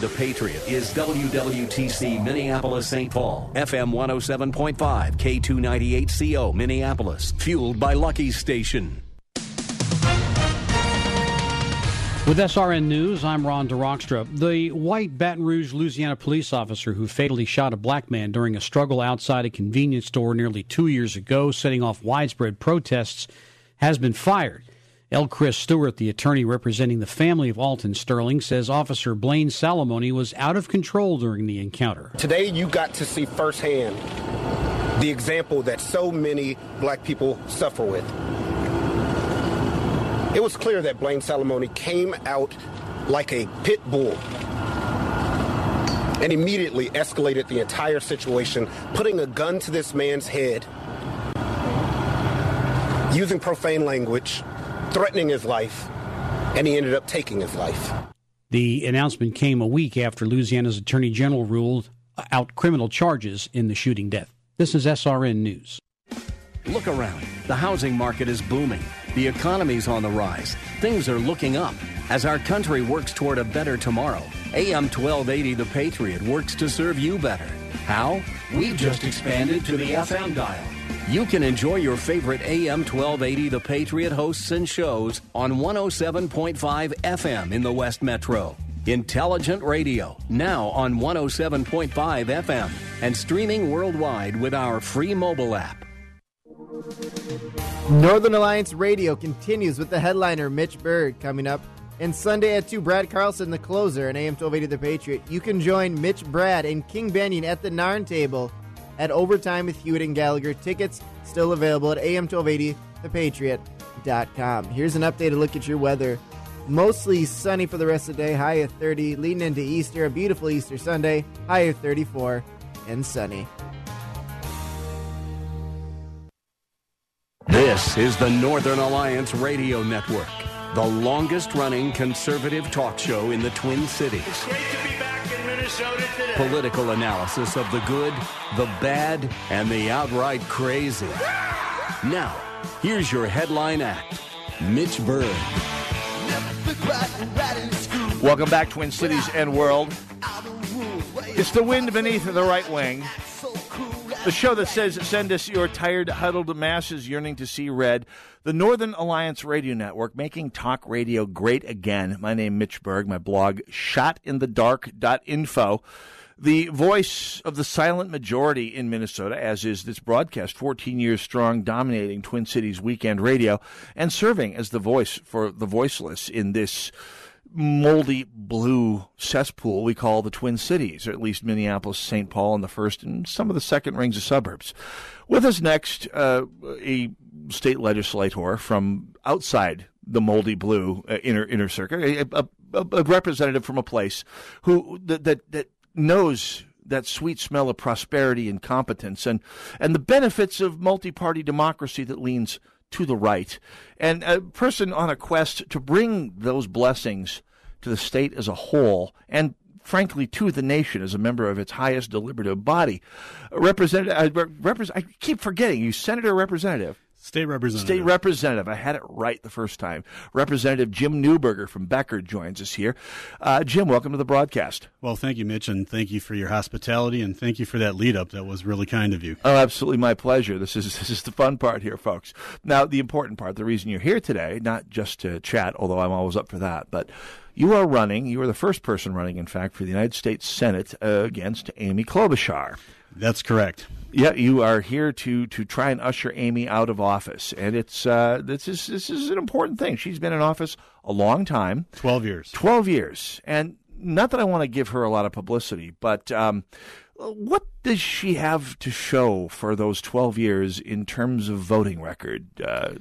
The Patriot is WWTC Minneapolis St. Paul, FM 107.5, K298CO Minneapolis, fueled by Lucky Station. With SRN News, I'm Ron DeRockstra. The white Baton Rouge, Louisiana police officer who fatally shot a black man during a struggle outside a convenience store nearly two years ago, setting off widespread protests, has been fired. L. Chris Stewart, the attorney representing the family of Alton Sterling, says Officer Blane Salamoni was out of control during the encounter. Today, you got to see firsthand the example that so many black people suffer with. It was clear that Blane Salamoni came out like a pit bull and immediately escalated the entire situation, putting a gun to this man's head, using profane language threatening his life, and he ended up taking his life. The announcement came a week after Louisiana's Attorney General ruled out criminal charges in the shooting death. This is SRN News. Look around. The housing market is booming. The economy's on the rise. Things are looking up. As our country works toward a better tomorrow, AM 1280 The Patriot works to serve you better. How? We've just expanded to the FM dial. You can enjoy your favorite AM 1280 The Patriot hosts and shows on 107.5 FM in the West Metro. Intelligent radio, now on 107.5 FM and streaming worldwide with our free mobile app. Northern Alliance Radio continues with the headliner Mitch Berg coming up. And Sunday at 2, Brad Carlson, the closer, and AM 1280 The Patriot. You can join Mitch Brad and King Banaian at the Narn table at Overtime with Hewitt and Gallagher. Tickets still available at am1280thepatriot.com. Here's an updated look at your weather. Mostly sunny for the rest of the day, high of 30, leading into Easter, a beautiful Easter Sunday, high of 34, and sunny. This is the Northern Alliance Radio Network, the longest running conservative talk show in the Twin Cities. It's great to be back in Minnesota today. Political analysis of the good, the bad, and the outright crazy. Now, here's your headline act Mitch Berg. Welcome back, Twin Cities and world. It's the wind beneath the right wing. The show that says, send us your tired, huddled masses yearning to see red. The Northern Alliance Radio Network, making talk radio great again. My name Mitch Berg, my blog, shotinthedark.info. The voice of the silent majority in Minnesota, as is this broadcast, 14 years strong, dominating Twin Cities weekend radio, and serving as the voice for the voiceless in this moldy blue cesspool we call the Twin Cities, or at least Minneapolis, St. Paul, and the first and some of the second rings of suburbs. With us next, uh, a state legislator from outside the moldy blue uh, inner inner circuit, a, a, a, representative from a place who that that, that knows that sweet smell of prosperity and competence and and the benefits of multi-party democracy that leans to the right, and a person on a quest to bring those blessings to the state as a whole, and frankly to the nation as a member of its highest deliberative body. Representative, uh, repre- I keep forgetting you, Senator Representative. State representative. State representative. I had it right the first time. Representative Jim Newberger from Becker joins us here. Uh, Jim, welcome to the broadcast. Well, thank you, Mitch, and thank you for your hospitality, and thank you for that lead up. That was really kind of you. Oh, absolutely, my pleasure. This is this is the fun part here, folks. Now, the important part, the reason you're here today, not just to chat, although I'm always up for that, but you are running. You are the first person running, in fact, for the United States Senate uh, against Amy Klobuchar. That's correct. Yeah, you are here to to try and usher Amy out of office, and it's uh, this is this is an important thing. She's been in office a long time, twelve years, twelve years, and not that I want to give her a lot of publicity, but um, what does she have to show for those twelve years in terms of voting record? Uh,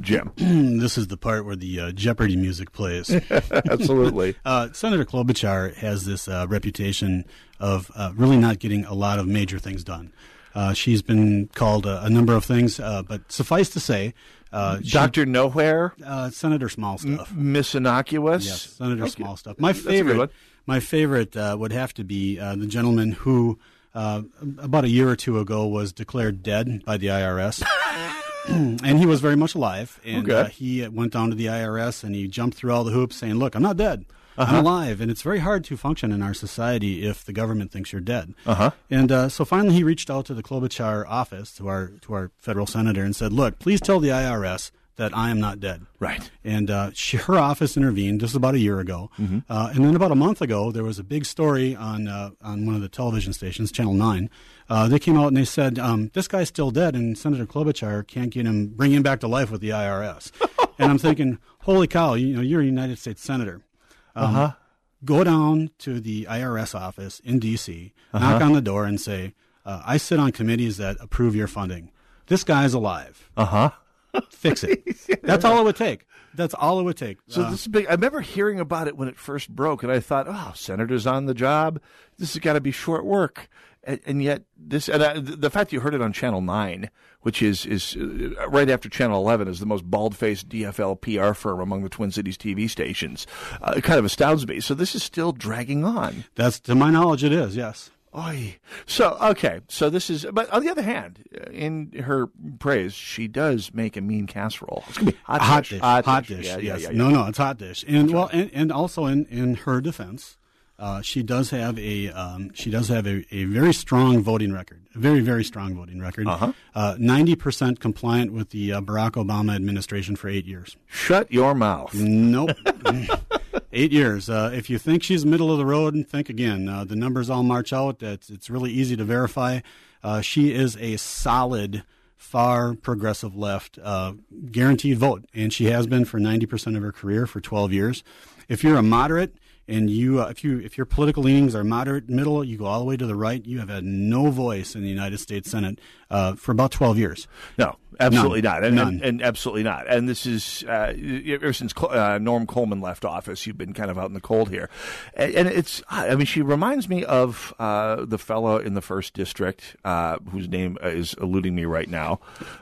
Jim. this is the part where the uh, Jeopardy music plays. Absolutely. uh, Senator Klobuchar has this uh, reputation of uh, really not getting a lot of major things done. Uh, she's been called a, a number of things, uh, but suffice to say, uh, Doctor Nowhere, uh, Senator Small Stuff. Miss Innocuous. Yes, Senator Okay. Small Stuff. My That's a good one. favorite, my favorite uh, would have to be uh, the gentleman who, uh, about a year or two ago, was declared dead by the IRS. and he was very much alive. And Okay. uh, he went down to the IRS and he jumped through all the hoops, saying, "Look, I'm not dead. Uh-huh. I'm alive." And it's very hard to function in our society if the government thinks you're dead. Uh-huh. And uh, so finally, he reached out to the Klobuchar office, to our to our federal senator, and said, "Look, please tell the IRS that I am not dead." Right. And uh, she, her office intervened just about a year ago, Mm-hmm. uh, and then about a month ago, there was a big story on uh, on one of the television stations, Channel Nine. Uh, they came out and they said, um, "This guy's still dead, and Senator Klobuchar can't get him, bring him back to life with the IRS." and I'm thinking, "Holy cow! You know, you're a United States senator." Um, Uh-huh. Go down to the IRS office in D.C., Uh-huh. knock on the door, and say, uh, "I sit on committees that approve your funding. This guy's alive. Uh huh. Fix it." That's all it would take. That's all it would take. So Uh, this is big. I remember hearing about it when it first broke, and I thought, "Oh, senator's on the job. This has got to be short work." And, and yet, this and I, the fact you heard it on Channel Nine, which is is uh, right after Channel Eleven, is the most bald-faced DFL PR firm among the Twin Cities TV stations. Uh, it kind of astounds me. So this is still dragging on. That's to my knowledge, it is. Yes. Oy. So okay, so this is. But on the other hand, uh, in her praise, she does make a mean casserole. It's gonna be hot, hot dish. dish, hot, dish. Yeah, yes. yeah, yeah. No, no, it's hot dish. And well, and, and also in in her defense, uh, she does have a um, she does have a, a very strong voting record, a very very strong voting record. Uh-huh. Ninety percent compliant with the uh, Barack Obama administration for eight years. Shut your mouth. Nope. Eight years. Uh, if you think she's middle of the road, think again. Uh, the numbers all march out. It's, it's really easy to verify. Uh, she is a solid, far progressive left, uh, guaranteed vote, and she has been for 90% of her career for 12 years. If you're a moderate and you, uh, if you, if your political leanings are moderate, middle, you go all the way to the right. You have had no voice in the United States Senate uh, for about 12 years. No, absolutely None. not, and, None. and, and absolutely not. And this is uh, ever since uh, Norm Coleman left office, you've been kind of out in the cold here, and, and it's. I mean, she reminds me of uh, the fellow in the first district uh, whose name is eluding me right now,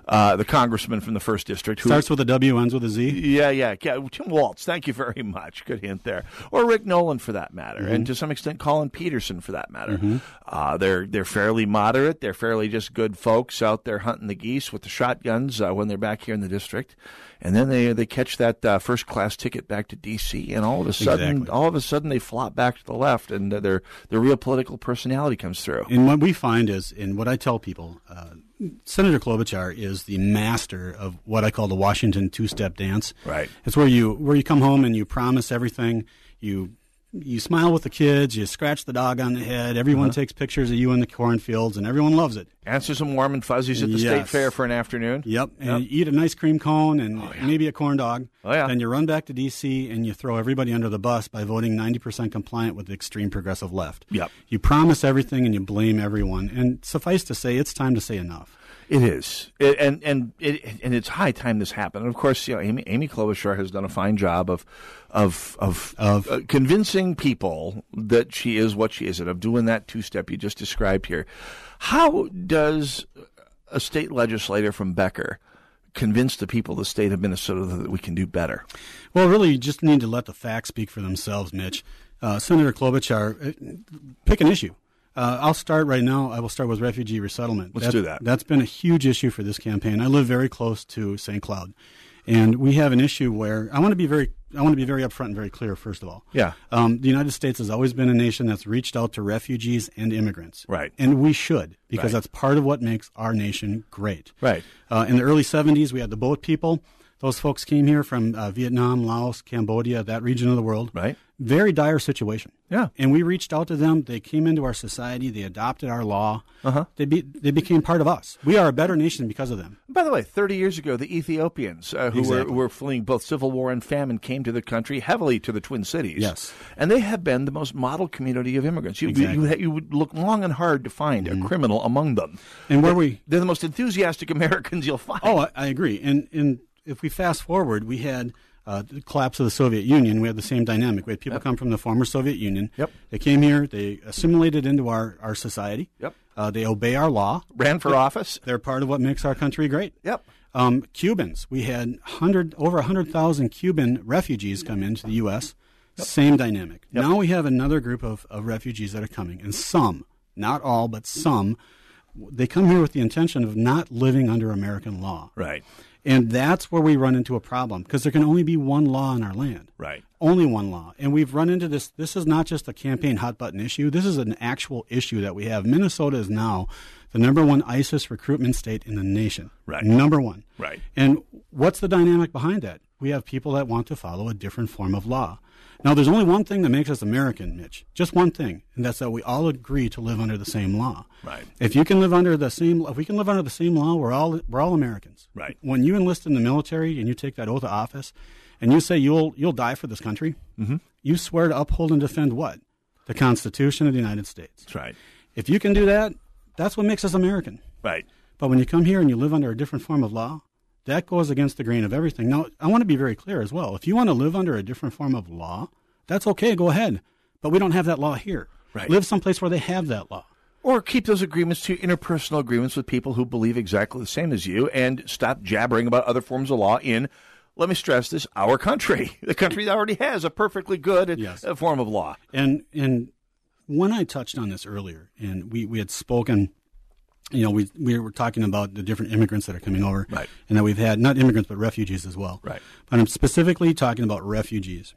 uh, the congressman from the first district who Starts with a W, ends with a Z. yeah, yeah, yeah. Tim Walz. Thank you very much. Good hint there. Or Rick Nolan, for that matter, and to some extent Collin Peterson, for that matter. Uh, they're they're fairly moderate. They're fairly just good folks out there hunting the geese with the shotguns uh, when they're back here in the district, and then they they catch that uh, first class ticket back to D.C. and all of a sudden, Exactly. all of a sudden they flop back to the left, and uh, their their real political personality comes through. And what we find is, and what I tell people, uh, Senator Klobuchar is the master of what I call the Washington two-step dance. Right. It's where you where you come home and you promise everything. You you smile with the kids. You scratch the dog on the head. Everyone Uh-huh. takes pictures of you in the cornfields, and everyone loves it. Answer some warm and fuzzies at the state fair for an afternoon. Yep. And you eat an ice cream cone and maybe a corn dog. Oh, yeah. Then you run back to D.C. and you throw everybody under the bus by voting 90% compliant with the extreme progressive left. Yep. You promise everything and you blame everyone. And suffice to say, it's time to say enough. It is, it, and and it, and it's high time this happened. And of course, you know, Amy Amy Klobuchar has done a fine job of of of, Of- uh, convincing people that she is what she is, and of doing that two step you just described here. How does a state legislator from Becker convince the people of the state of Minnesota that we can do better? Well, really, you just need to let the facts speak for themselves, Mitch. Uh, Senator Klobuchar, uh, pick an issue. Uh, I'll start right now. I will start with refugee resettlement. Let's do that. That's been a huge issue for this campaign. I live very close to St. Cloud, and we have an issue where I want to be very, I want to be very upfront and very clear. First of all, Yeah. um, the United States has always been a nation that's reached out to refugees and immigrants, Right. And we should because Right. that's part of what makes our nation great, Right. uh, in the early 70s, we had the boat people. Those folks came here from uh, Vietnam, Laos, Cambodia, that region of the world. Right. Very dire situation. Yeah. And we reached out to them. They came into our society. They adopted our law. Uh-huh. They, be, they became part of us. We are a better nation because of them. By the way, 30 years ago, the Ethiopians uh, who Exactly. were, were fleeing both civil war and famine came to the country heavily to the Twin Cities. Yes. And they have been the most model community of immigrants. You, Exactly. Mm-hmm. you, you would look long and hard to find a criminal among them. And where They- we- They're the most enthusiastic Americans you'll find. Oh, I, I agree. And, and if we fast forward, we had uh, the collapse of the Soviet Union. We had the same dynamic. We had people Yep. come from the former Soviet Union. Yep. They came here. They assimilated into our, our society. Yep. Uh, they obey our law. Ran for office. They're part of what makes our country great. Yep. Um, Cubans. We had hundred over hundred thousand Cuban refugees come into the U.S. Same dynamic. Now we have another group of, of refugees that are coming, and some, not all, but some, they come here with the intention of not living under American law. Right. And that's where we run into a problem because there can only be one law in our land. Right. Only one law. And we've run into this. This is not just a campaign hot button issue. This is an actual issue that we have. Minnesota is now the number one ISIS recruitment state in the nation. Right. Number one. Right. And what's the dynamic behind that? We have people that want to follow a different form of law. Now, there's only one thing that makes us American, Mitch. Just one thing, and that's that we all agree to live under the same law. Right. If you can live under the same, if we can live under the same law, we're all we're all Americans. Right. When you enlist in the military and you take that oath of office, and you say you'll you'll die for this country, Mm-hmm. you swear to uphold and defend what? The Constitution of the United States. That's right. If you can do that, that's what makes us American. Right. But when you come here and you live under a different form of law, that goes against the grain of everything. Now, I want to be very clear as well. If you want to live under a different form of law, that's okay, go ahead. But we don't have that law here. Right. Live someplace where they have that law. Or keep those agreements to interpersonal agreements with people who believe exactly the same as you and stop jabbering about other forms of law in, let me stress this, our country. The country that already has a perfectly good Yes. uh, form of law. And and when I touched on this earlier, and we, we had spoken, you know, we we were talking about the different immigrants that are coming over, Right. And that we've had not immigrants but refugees as well, Right. But I'm specifically talking about refugees.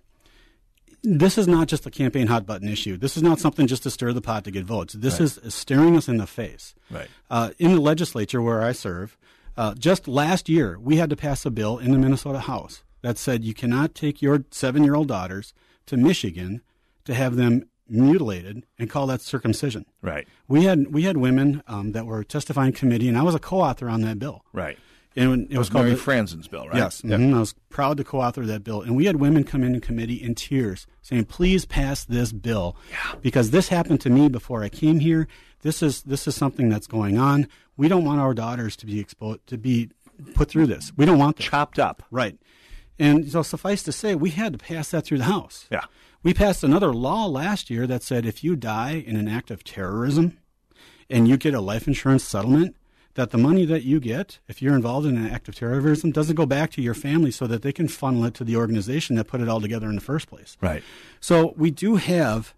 This is not just a campaign hot button issue. This is not something just to stir the pot to get votes. This Right. is staring us in the face. Right. Uh, in the legislature where I serve, uh, just last year we had to pass a bill in the Minnesota House that said you cannot take your seven-year-old daughters to Michigan to have them mutilated and call that circumcision. Right. We had we had women um, that were testifying committee, and I was a co-author on that bill. Right. And it was called Mary the- Franson's bill, right? Yes, Yep. mhm. I was proud to co-author that bill, and we had women come in in committee in tears, saying, "Please pass this bill, because this happened to me before I came here. This is this is something that's going on. We don't want our daughters to be exposed to be put through this. We don't want this. Chopped up. right." And so, suffice to say, we had to pass that through the House. Yeah. We passed another law last year that said if you die in an act of terrorism and you get a life insurance settlement, that the money that you get, if you're involved in an act of terrorism, doesn't go back to your family so that they can funnel it to the organization that put it all together in the first place. Right. So we do have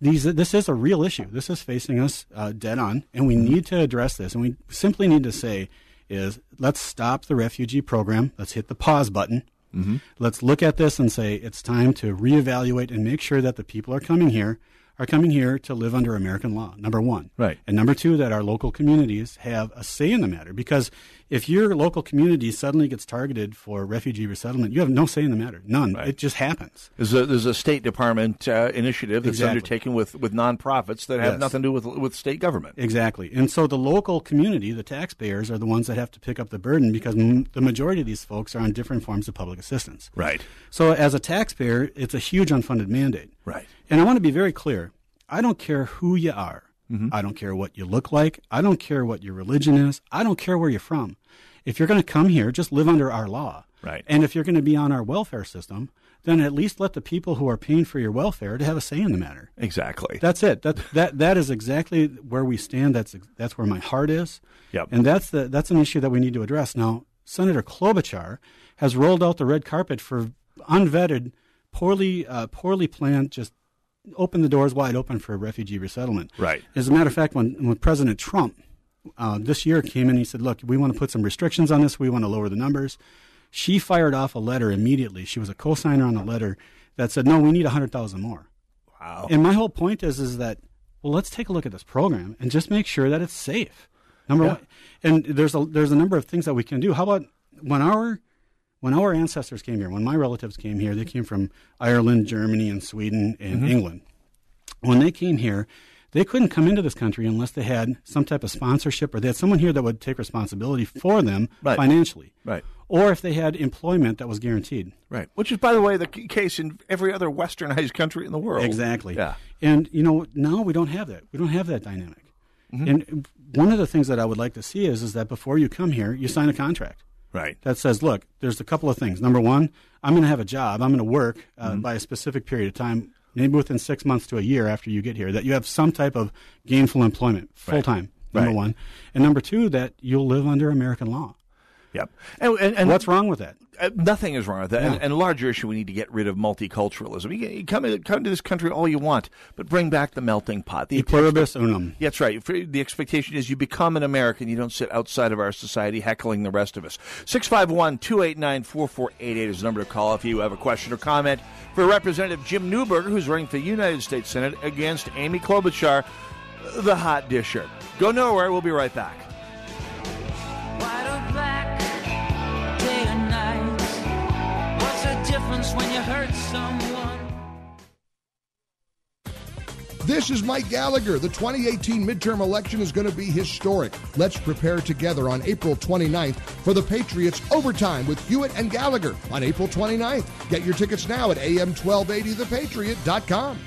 these. This is a real issue. This is facing us uh, dead on, and we need to address this. And we simply need to say is let's stop the refugee program. Let's hit the pause button. Mm-hmm. Let's look at this and say it's time to reevaluate and make sure that the people are coming here are coming here to live under American law. Number one, Right. and number two, that our local communities have a say in the matter. Because if your local community suddenly gets targeted for refugee resettlement, you have no say in the matter. None. Right. It just happens. There's a, there's a State Department uh, initiative that's Exactly. undertaken with, with nonprofits that have Yes. nothing to do with, with state government. Exactly. And so the local community, the taxpayers, are the ones that have to pick up the burden because m- the majority of these folks are on different forms of public assistance. Right. So as a taxpayer, it's a huge unfunded mandate. Right. And I want to be very clear. I don't care who you are. I don't care what you look like. I don't care what your religion is. I don't care where you're from. If you're going to come here, just live under our law. Right. And if you're going to be on our welfare system, then at least let the people who are paying for your welfare to have a say in the matter. Exactly. That's it. That that that is exactly where we stand. That's that's where my heart is. Yep. And that's the that's an issue that we need to address. Now, Senator Klobuchar has rolled out the red carpet for unvetted, poorly uh, poorly planned, just open the doors wide open for refugee resettlement. Right. As a matter of fact, when when President Trump uh, this year came in, he said, "Look, we want to put some restrictions on this. We want to lower the numbers." She fired off a letter immediately. She was a co-signer on a letter that said, "No, we need hundred thousand more." Wow. And my whole point is is that well, let's take a look at this program and just make sure that it's safe. Number Yeah. one, and there's a there's a number of things that we can do. How about when our when our ancestors came here, when my relatives came here, they came from Ireland, Germany, and Sweden and Mm-hmm. England. When they came here, they couldn't come into this country unless they had some type of sponsorship or they had someone here that would take responsibility for them Right. financially. Right. Or if they had employment that was guaranteed. Right. Which is, by the way, the case in every other westernized country in the world. Exactly. Yeah. And you know, now we don't have that. We don't have that dynamic. Mm-hmm. And one of the things that I would like to see is is that before you come here, you sign a contract. Right. That says, look, there's a couple of things. Number one, I'm going to have a job. I'm going to work uh, Mm-hmm. by a specific period of time, maybe within six months to a year after you get here. That you have some type of gainful employment, full time. Number Right. one, and number two, that you'll live under American law. Yep. And, and, and What's wrong with that? Uh, nothing is wrong with that. And, and a larger issue, we need to get rid of multiculturalism. You, you come, come to this country all you want, but bring back the melting pot. The pluribus unum. That's right. The expectation is you become an American. You don't sit outside of our society heckling the rest of us. 651 289 4488 is the number to call if you have a question or comment for Representative Jim Newberger, who's running for the United States Senate against Amy Klobuchar, the hot disher. Go nowhere. We'll be right back. This is Mike Gallagher. The 2018 midterm election is going to be historic. Let's prepare together on April 29th for the Patriots Overtime with Hewitt and Gallagher on April 29th. Get your tickets now at am1280thepatriot.com.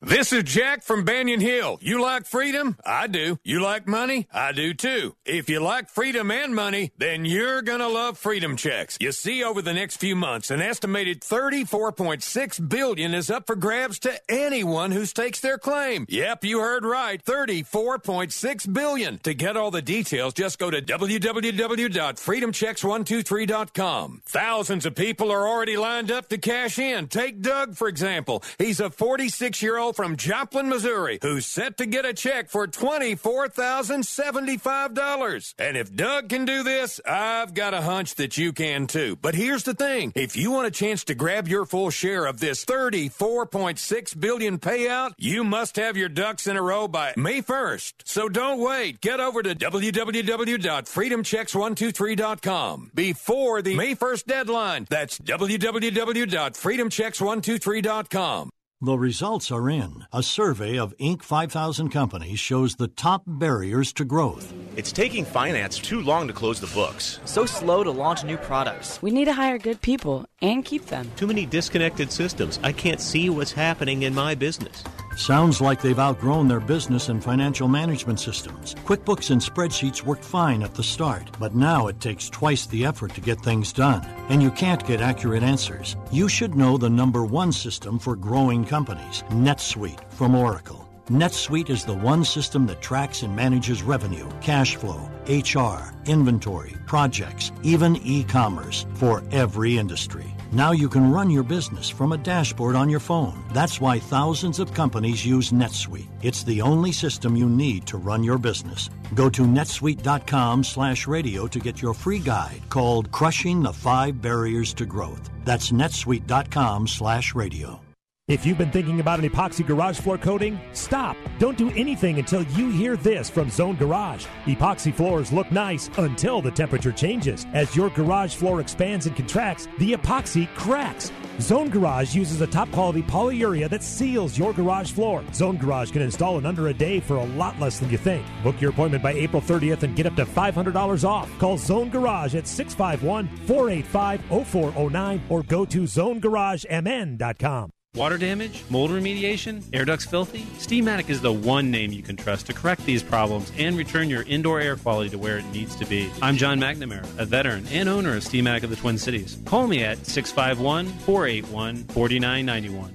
This is Jack from Banyan Hill. You like freedom? I do. You like money? I do too. If you like freedom and money, then you're gonna love Freedom Checks. You see, over the next few months, an estimated 34.6 billion is up for grabs to anyone who stakes their claim. Yep, you heard right. 34.6 billion. To get all the details, just go to www.freedomchecks123.com. Thousands of people are already lined up to cash in. Take Doug, for example. He's a 46 year old from Joplin, Missouri, who's set to get a check for $24,075. And if Doug can do this, I've got a hunch that you can too. But here's the thing. If you want a chance to grab your full share of this 34.6 billion payout, you must have your ducks in a row by May 1st. So don't wait. Get over to www.freedomchecks123.com before the May 1st deadline. That's www.freedomchecks123.com. The results are in. A survey of Inc. 5000 companies shows the top barriers to growth. It's taking finance too long to close the books. So slow to launch new products. We need to hire good people and keep them. Too many disconnected systems. I can't see what's happening in my business. Sounds like they've outgrown their business and financial management systems. QuickBooks and spreadsheets worked fine at the start, but now it takes twice the effort to get things done, and you can't get accurate answers. You should know the number one system for growing companies NetSuite from Oracle. NetSuite is the one system that tracks and manages revenue, cash flow, HR, inventory, projects, even e commerce for every industry. Now you can run your business from a dashboard on your phone. That's why thousands of companies use NetSuite. It's the only system you need to run your business. Go to netsuite.com slash radio to get your free guide called Crushing the Five Barriers to Growth. That's netsuite.com slash radio. If you've been thinking about an epoxy garage floor coating, stop. Don't do anything until you hear this from Zone Garage. Epoxy floors look nice until the temperature changes. As your garage floor expands and contracts, the epoxy cracks. Zone Garage uses a top quality polyurea that seals your garage floor. Zone Garage can install in under a day for a lot less than you think. Book your appointment by April 30th and get up to $500 off. Call Zone Garage at 651 485 0409 or go to zonegaragemn.com. Water damage, mold remediation, air ducts filthy? Steamatic is the one name you can trust to correct these problems and return your indoor air quality to where it needs to be. I'm John McNamara, a veteran and owner of Steamatic of the Twin Cities. Call me at 651 481 4991.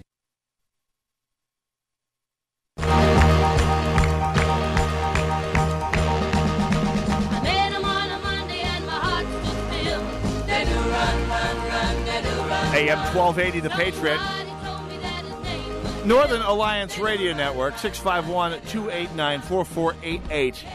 AM 1280, The Patriot. Northern Alliance Radio Network, 651 289 4488.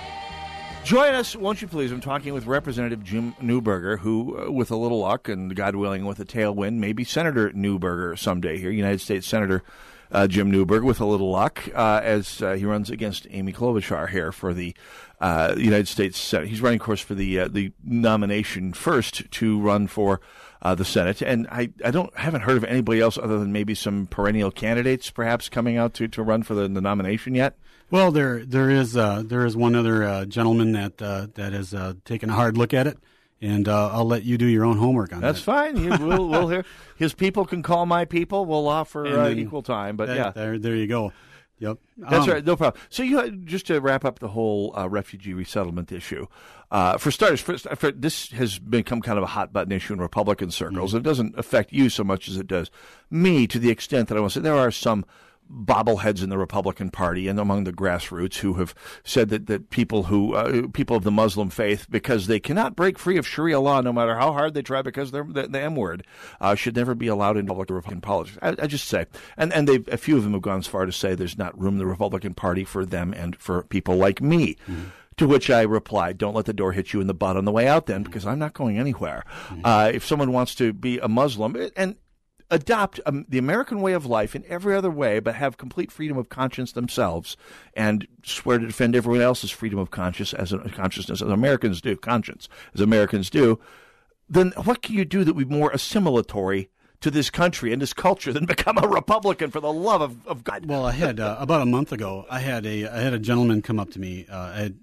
Join us, won't you please? I'm talking with Representative Jim Newberger, who, uh, with a little luck and God willing, with a tailwind, maybe Senator Newberger someday here, United States Senator uh, Jim Newberger, with a little luck, uh, as uh, he runs against Amy Klobuchar here for the uh, United States Senate. He's running, of course, for the uh, the nomination first to run for uh, the Senate, and I, I don't haven't heard of anybody else other than maybe some perennial candidates perhaps coming out to, to run for the, the nomination yet. Well, there there is uh, there is one other uh, gentleman that uh, that has uh, taken a hard look at it, and uh, I'll let you do your own homework on That's that. That's fine. We'll, we'll hear his people can call my people. We'll offer uh, equal time, but that- yeah, there there you go. Yep. That's Um, right. No problem. So you just to wrap up the whole uh, refugee resettlement issue. Uh, for starters, for, for, this has become kind of a hot button issue in Republican circles. Mm-hmm. It doesn't affect you so much as it does me, to the extent that I want to say there are some bobbleheads in the Republican Party and among the grassroots who have said that, that people who uh, people of the Muslim faith, because they cannot break free of Sharia law, no matter how hard they try, because they're the, the M word, uh, should never be allowed in public Republican politics. I, I just say, and and they a few of them have gone as far to say there's not room in the Republican Party for them and for people like me. To which I replied, "Don't let the door hit you in the butt on the way out, then, because I'm not going anywhere. Uh, if someone wants to be a Muslim and adopt um, the American way of life in every other way, but have complete freedom of conscience themselves, and swear to defend everyone else's freedom of conscience as a, consciousness as Americans do, conscience as Americans do, then what can you do that would be more assimilatory?" To this country and this culture, than become a Republican for the love of, of God. Well, I had uh, about a month ago. I had a I had a gentleman come up to me. Uh, I had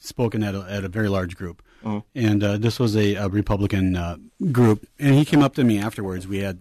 spoken at a, at a very large group, Mhm. and uh, this was a, a Republican uh, group. And he came up to me afterwards. We had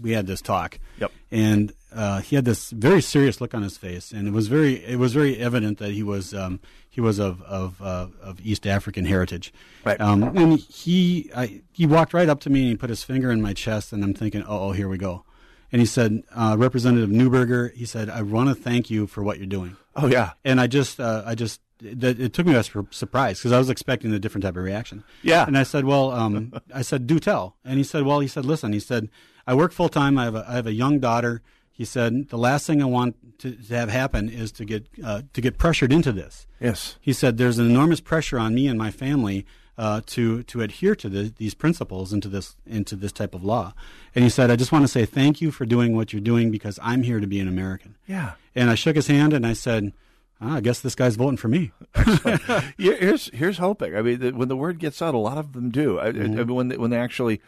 we had this talk. Yep. And uh, he had this very serious look on his face, and it was very it was very evident that he was um, he was of of uh, of East African heritage. Right. Um, and he I, he walked right up to me and he put his finger in my chest, and I'm thinking, oh, oh here we go. And he said, uh, Representative Newberger, he said, I want to thank you for what you're doing. Oh yeah. And I just, uh, I just, that it took me by sur- surprise because I was expecting a different type of reaction. Yeah. And I said, well, um, I said, do tell. And he said, well, he said, listen, he said, I work full time. I have a, I have a young daughter. He said, the last thing I want to, to have happen is to get, uh, to get pressured into this. Yes. He said, there's an enormous pressure on me and my family uh, to to adhere to the, these principles into this into this type of law. And he said, I just want to say thank you for doing what you're doing because I'm here to be an American. Yeah. And I shook his hand and I said, ah, I guess this guy's voting for me. Here's here's hoping. I mean, the, when the word gets out, a lot of them do. I, I mean, when they, when they actually,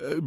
Uh,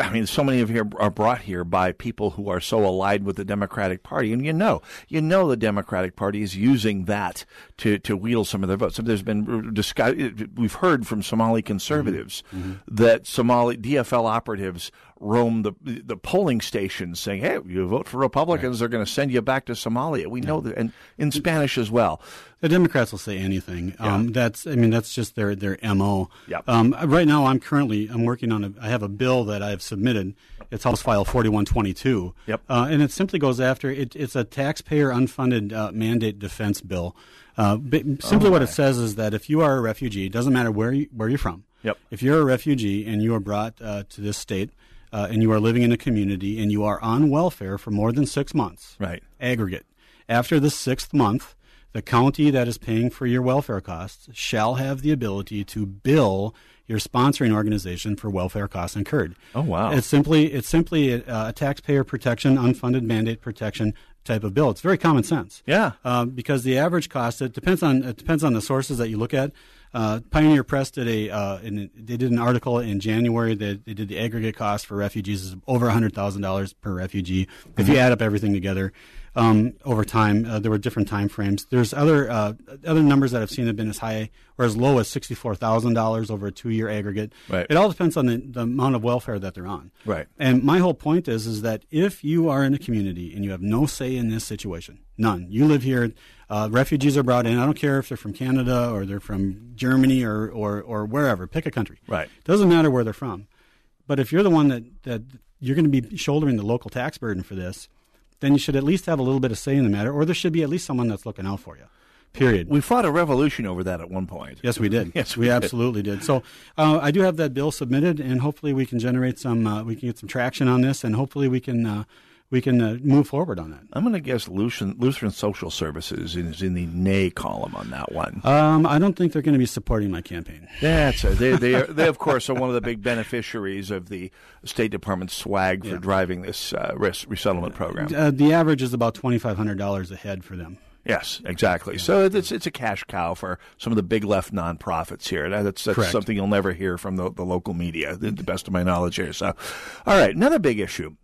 I mean, so many of here are brought here by people who are so allied with the Democratic Party, and you know, you know, the Democratic Party is using that to to wheedle some of their votes. So there's been discuss, we've heard from Somali mm-hmm. conservatives that Somali DFL operatives roam the the polling stations saying, "Hey, you vote for Republicans, they're going to send you back to Somalia." We know that, and in Spanish as well. The Democrats will say anything. Um, that's, I mean, that's just their their mo. Yep. Um, right now, I'm currently I'm working on a. I have a bill that I've submitted. It's House File 4122. Yep. Uh, and it simply goes after it, it's a taxpayer unfunded uh, mandate defense bill. Uh, simply, Oh, what it says is that if you are a refugee, it doesn't matter where you, where you're from. Yep. If you're a refugee and you are brought uh, to this state uh, and you are living in a community and you are on welfare for more than six months, right, aggregate, after the sixth month, the county that is paying for your welfare costs shall have the ability to bill your sponsoring organization for welfare costs incurred. Oh, wow. It's simply it's simply a, a taxpayer protection, unfunded mandate protection type of bill. It's very common sense. Yeah. Um, because the average cost it depends on it depends on the sources that you look at. Uh, Pioneer Press did a uh, in, they did an article in January that they did the aggregate cost for refugees is over hundred thousand dollars per refugee. If you add up everything together, um, over time uh, there were different time frames. There's other uh, other numbers that I've seen have been as high or as low as sixty four thousand dollars over a two year aggregate. Right. It all depends on the, the amount of welfare that they're on. Right. And my whole point is is that if you are in a community and you have no say in this situation, none. You live here. Uh, refugees are brought in. I don't care if they're from Canada or they're from Germany or, or, or wherever. Pick a country. Right. Doesn't matter where they're from. But if you're the one that, that you're going to be shouldering the local tax burden for this, then you should at least have a little bit of say in the matter, or there should be at least someone that's looking out for you. Period. We fought a revolution over that at one point. Yes, we did. Yes, we, we did. absolutely did. So uh, I do have that bill submitted, and hopefully we can generate some. Uh, we can get some traction on this, and hopefully we can uh, we can uh, move forward on that. I'm going to guess Lutheran, Lutheran Social Services is in the nay column on that one. Um, I don't think they're going to be supporting my campaign. That's it. They, they, are, they, of course, are one of the big beneficiaries of the State Department swag for Yeah. driving this uh, res- resettlement program. Uh, the average is about twenty five hundred dollars a head for them. Yes, exactly. So it's it's a cash cow for some of the big left nonprofits here. That's that's Correct. something you'll never hear from the, the local media, the, the best of my knowledge here. So, all right, another big issue.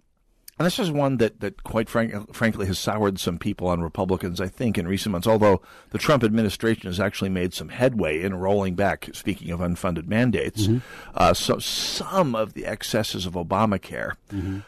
And this is one that, that quite frank, frankly has soured some people on Republicans, I think, in recent months, although the Trump administration has actually made some headway in rolling back, speaking of unfunded mandates, uh, so some of the excesses of Obamacare. Uh,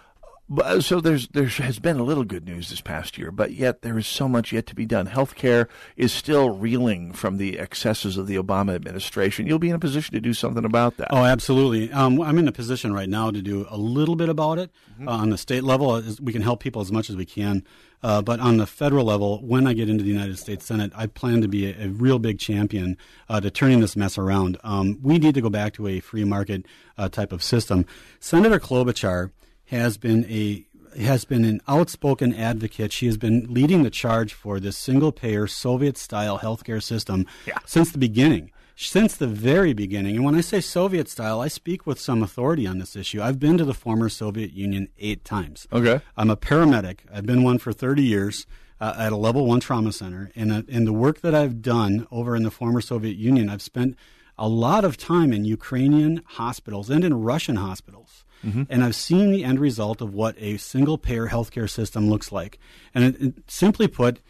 so there's there has been a little good news this past year, but yet there is so much yet to be done. Healthcare is still reeling from the excesses of the Obama administration. You'll be in a position to do something about that. Oh, absolutely. Um, I'm in a position right now to do a little bit about it Mm-hmm. uh, on the state level. uh, We can help people as much as we can. Uh, but on the federal level, when I get into the United States Senate, I plan to be a, a real big champion uh, to turning this mess around. Um, we need to go back to a free market uh, type of system. Senator Klobuchar has been a has been an outspoken advocate. She has been leading the charge for this single payer Soviet style healthcare system since the beginning. Since the very beginning. And when I say Soviet style, I speak with some authority on this issue. I've been to the former Soviet Union eight times. Okay. I'm a paramedic. I've been one for 30 years uh, at a level one trauma center. And uh, in the work that I've done over in the former Soviet Union, I've spent a lot of time in Ukrainian hospitals and in Russian hospitals. Mm-hmm. And I've seen the end result of what a single payer healthcare system looks like. And it, it- simply put,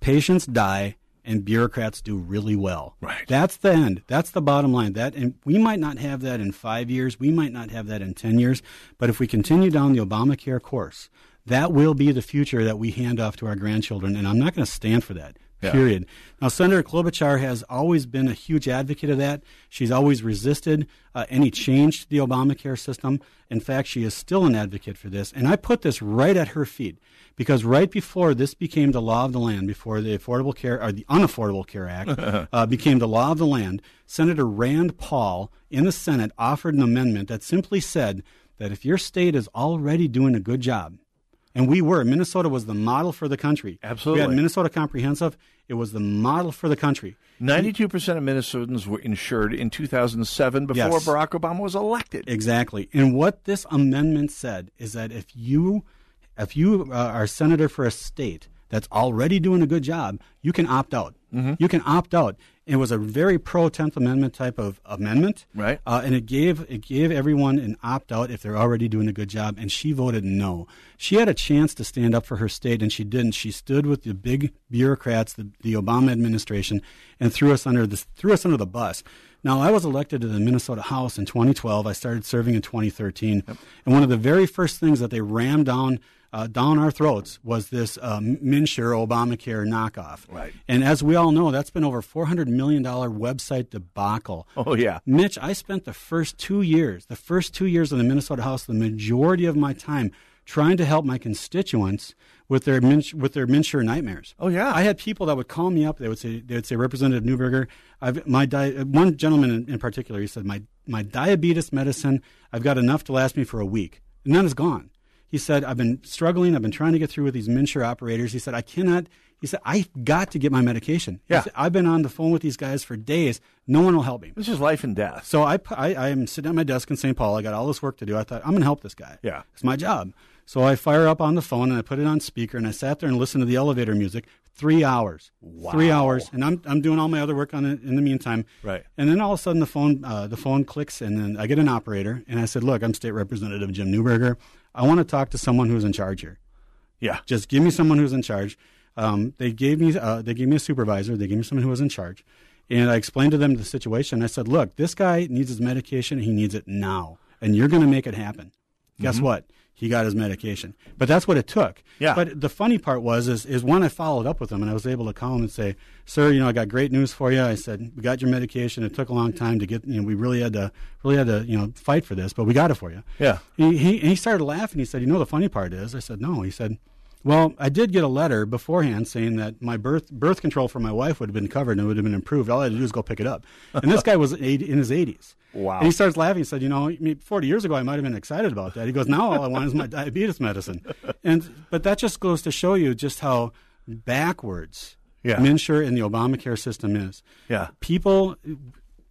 patients die and bureaucrats do really well. Right. That's the end. That's the bottom line. That and we might not have that in 5 years, we might not have that in 10 years, but if we continue down the Obamacare course, that will be the future that we hand off to our grandchildren and I'm not going to stand for that. Yeah. Period. Now, Senator Klobuchar has always been a huge advocate of that. She's always resisted uh, any change to the Obamacare system. In fact, she is still an advocate for this. And I put this right at her feet because right before this became the law of the land, before the Affordable Care or the Unaffordable Care Act uh, became the law of the land, Senator Rand Paul in the Senate offered an amendment that simply said that if your state is already doing a good job, and we were. Minnesota was the model for the country. Absolutely. We had Minnesota Comprehensive. It was the model for the country. 92% of Minnesotans were insured in 2007 before Yes. Barack Obama was elected. Exactly. And what this amendment said is that if you if you uh, are a senator for a state that's already doing a good job, you can opt out. You can opt out. It was a very pro Tenth Amendment type of amendment, Right. Uh, and it gave it gave everyone an opt out if they're already doing a good job. And she voted no. She had a chance to stand up for her state, and she didn't. She stood with the big bureaucrats, the, the Obama administration, and threw us under the threw us under the bus. Now, I was elected to the Minnesota House in 2012. I started serving in 2013, and one of the very first things that they rammed down uh, down our throats was this uh, Obamacare knockoff. Right. And as we all know, that's been over $400 million website debacle. Oh, yeah. Mitch, I spent the first two years, the first two years in the Minnesota House, the majority of my time trying to help my constituents with their with their MNsure nightmares. Oh, yeah. I had people that would call me up. They would say, they would say, Representative Newberger, I've, my di- one gentleman in, in particular, he said, my, my diabetes medicine, I've got enough to last me for a week. And then it's gone. He said, I've been struggling. I've been trying to get through with these MNsure operators. He said, I cannot. He said, I've got to get my medication. Yeah. said, I've been on the phone with these guys for days. No one will help me. This is life and death. So I, I, I am sitting at my desk in St. Paul. I got all this work to do. I thought, I'm going to help this guy. Yeah. It's my job. So I fire up on the phone and I put it on speaker and I sat there and listened to the elevator music. Three hours. Wow. Three hours. And I'm, I'm doing all my other work on it in the meantime. Right. And then all of a sudden the phone uh, the phone clicks and then I get an operator and I said, "Look, I'm State Representative Jim Newberger. I want to talk to someone who's in charge here. Yeah. Just give me someone who's in charge." Um, they gave me uh, they gave me a supervisor. They gave me someone who was in charge, and I explained to them the situation. I said, "Look, this guy needs his medication. He needs it now, and you're going to make it happen." Guess Mhm. what? He got his medication, but that's what it took. Yeah. But the funny part was, is, is when I followed up with him and I was able to call him and say, "Sir, you know, I got great news for you." I said, "We got your medication. It took a long time to get. You know, we really had to, really had to, you know, fight for this, but we got it for you." Yeah. He he, he started laughing. He said, "You know, the funny part is," I said, "No." He said. Well, I did get a letter beforehand saying that my birth birth control for my wife would have been covered and it would have been improved. All I had to do was go pick it up. And this guy was eight, in his 80s. Wow. And he starts laughing. He said, "You know, 40 years ago, I might have been excited about that." He goes, "Now all I want is my diabetes medicine." And but that just goes to show you just how backwards Yeah. MNsure and the Obamacare system is. Yeah. People,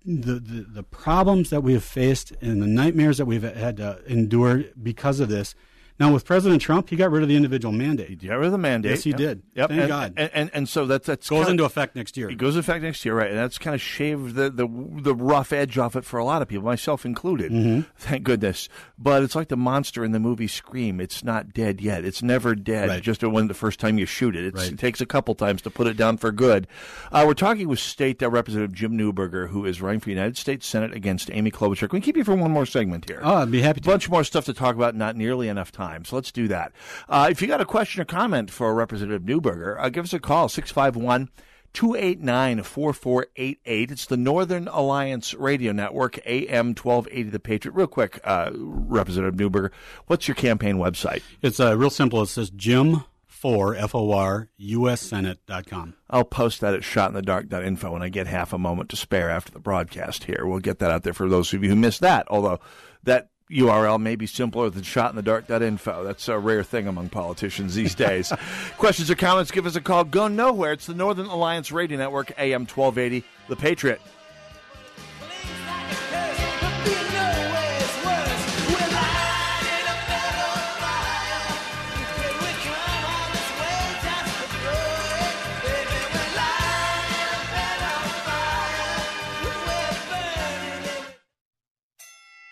the, the the problems that we have faced and the nightmares that we've had to endure because of this. Now, with President Trump, he got rid of the individual mandate. He got rid of the mandate. Yes, he Yep. did. Yep. Thank and, God. And, and and so that's that's Goes kinda- into effect next year. It goes into effect next year, right? And that's kind of shaved the, the the rough edge off it for a lot of people, myself included. Mhm. Thank goodness. But it's like the monster in the movie Scream. It's not dead yet. It's never dead. Right. Just when the first time you shoot it, It's, Right. it takes a couple times to put it down for good. Uh, we're talking with State Representative Jim Newberger, who is running for United States Senate against Amy Klobuchar. Can we keep you for one more segment here? Oh, I'd be happy to. bunch more stuff to talk about. Not nearly enough time. Time. So let's do that. Uh, if you got a question or comment for Representative Newberger, uh, give us a call, 651 289 4488. It's the Northern Alliance Radio Network, AM 1280 The Patriot. Real quick, uh, Representative Newberger, what's your campaign website? It's uh, real simple. It says Jim for F-O-R, USSenate.com. I'll post that at shotinthedark.info when I get half a moment to spare after the broadcast here. We'll get that out there for those of you who missed that, although that URL may be simpler than shotinthedark.info. That's a rare thing among politicians these days. Questions or comments, give us a call. Go nowhere. It's the Northern Alliance Radio Network, AM 1280, The Patriot.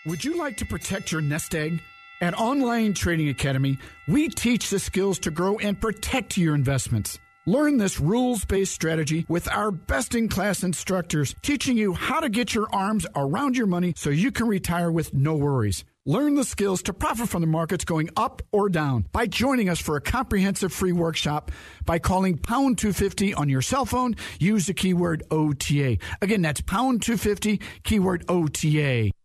Would you like to protect your nest egg? At Online Trading Academy, we teach the skills to grow and protect your investments. Learn this rules based strategy with our best in class instructors teaching you how to get your arms around your money so you can retire with no worries. Learn the skills to profit from the markets going up or down by joining us for a comprehensive free workshop by calling pound 250 on your cell phone. Use the keyword OTA. Again, that's pound 250, keyword OTA.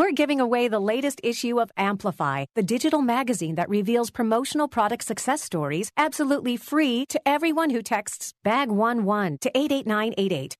We're giving away the latest issue of Amplify, the digital magazine that reveals promotional product success stories absolutely free to everyone who texts BAG11 to 88988.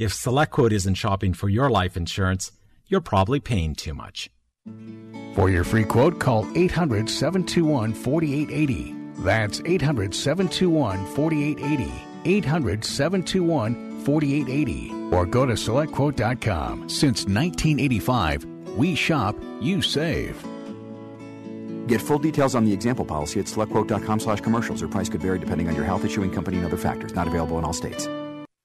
if SelectQuote isn't shopping for your life insurance, you're probably paying too much. For your free quote, call 800 721 4880. That's 800 721 4880. 800 721 4880. Or go to selectquote.com. Since 1985, we shop, you save. Get full details on the example policy at selectquote.com slash commercials. Or price could vary depending on your health issuing company and other factors. Not available in all states.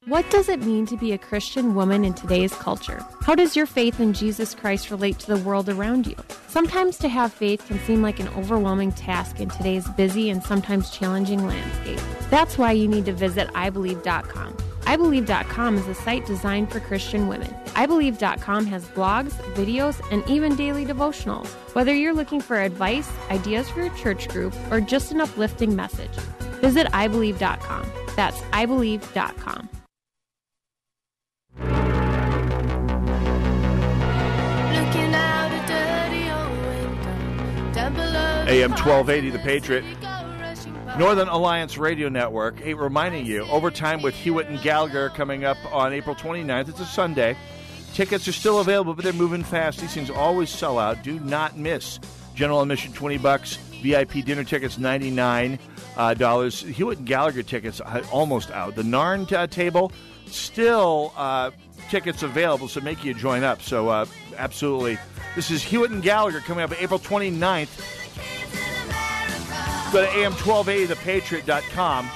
What does it mean to be a Christian woman in today's culture? How does your faith in Jesus Christ relate to the world around you? Sometimes to have faith can seem like an overwhelming task in today's busy and sometimes challenging landscape. That's why you need to visit iBelieve.com. iBelieve.com is a site designed for Christian women. iBelieve.com has blogs, videos, and even daily devotionals. Whether you're looking for advice, ideas for your church group, or just an uplifting message, visit iBelieve.com. That's iBelieve.com. AM 1280, The Patriot. Northern Alliance Radio Network. Hey, reminding you, Overtime with Hewitt and Gallagher coming up on April 29th. It's a Sunday. Tickets are still available, but they're moving fast. These things always sell out. Do not miss. General admission 20 bucks. VIP dinner tickets 99 uh, dollars. Hewitt and Gallagher tickets uh, almost out. The Narn uh, table still uh, tickets available, so make you join up. So uh, absolutely, this is Hewitt and Gallagher coming up April 29th. Go to am1280thepatriot.com.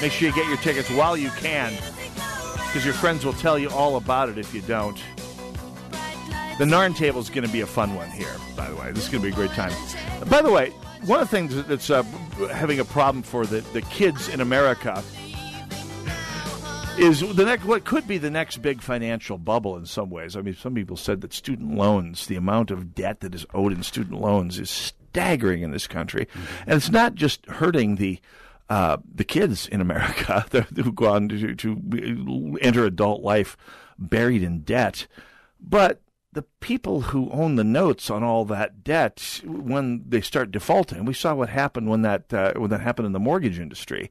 Make sure you get your tickets while you can, because your friends will tell you all about it if you don't. The Narn table is going to be a fun one here, by the way. This is going to be a great time. By the way, one of the things that's uh, having a problem for the, the kids in America is the next what could be the next big financial bubble in some ways. I mean, some people said that student loans, the amount of debt that is owed in student loans, is staggering in this country, and it's not just hurting the. Uh, the kids in America who go on to, to enter adult life buried in debt, but the people who own the notes on all that debt when they start defaulting. We saw what happened when that uh, when that happened in the mortgage industry.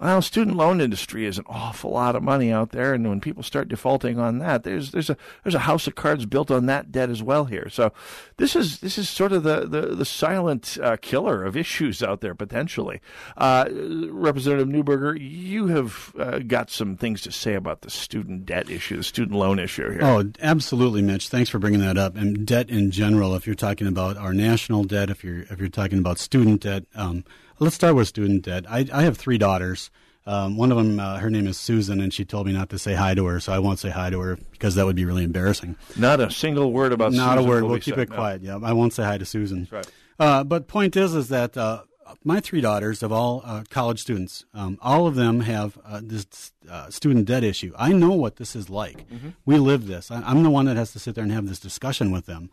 Well, student loan industry is an awful lot of money out there, and when people start defaulting on that, there's there's a there's a house of cards built on that debt as well here. So this is this is sort of the the, the silent uh, killer of issues out there potentially. Uh, Representative Newberger, you have uh, got some things to say about the student debt issue, the student loan issue here. Oh, absolutely, Mitch. Thanks for bringing that up. And debt in general, if you're talking about our national debt, if you're if you're talking about student debt. Um, Let's start with student debt. I, I have three daughters. Um, one of them, uh, her name is Susan, and she told me not to say hi to her, so I won't say hi to her because that would be really embarrassing. Not a single word about not Susan a word. We'll keep it no. quiet. Yeah, I won't say hi to Susan. That's right. Uh, but point is, is that uh, my three daughters of all uh, college students, um, all of them have uh, this uh, student debt issue. I know what this is like. Mhm. We live this. I, I'm the one that has to sit there and have this discussion with them.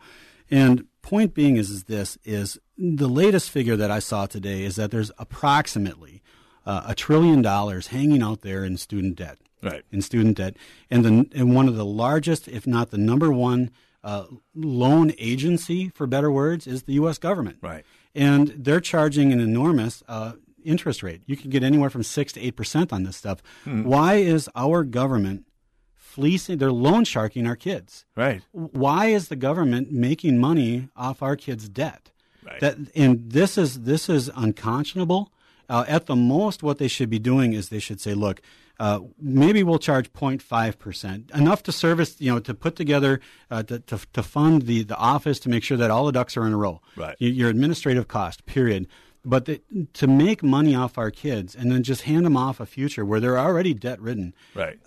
And point being is, is this is the latest figure that I saw today is that there's approximately uh, a trillion dollars hanging out there in student debt. Right. In student debt, and the and one of the largest, if not the number one, uh, loan agency, for better words, is the U.S. government. Right. And they're charging an enormous uh, interest rate. You can get anywhere from six to eight percent on this stuff. Hmm. Why is our government fleecing? They're loan sharking our kids. Right. Why is the government making money off our kids' debt? Right. That and this is this is unconscionable. Uh, at the most, what they should be doing is they should say, "Look, uh, maybe we'll charge 0.5 percent, enough to service, you know, to put together uh, to, to to fund the the office to make sure that all the ducks are in a row. Right. Y- Your administrative cost, period. But the, to make money off our kids and then just hand them off a future where they're already debt ridden, Right.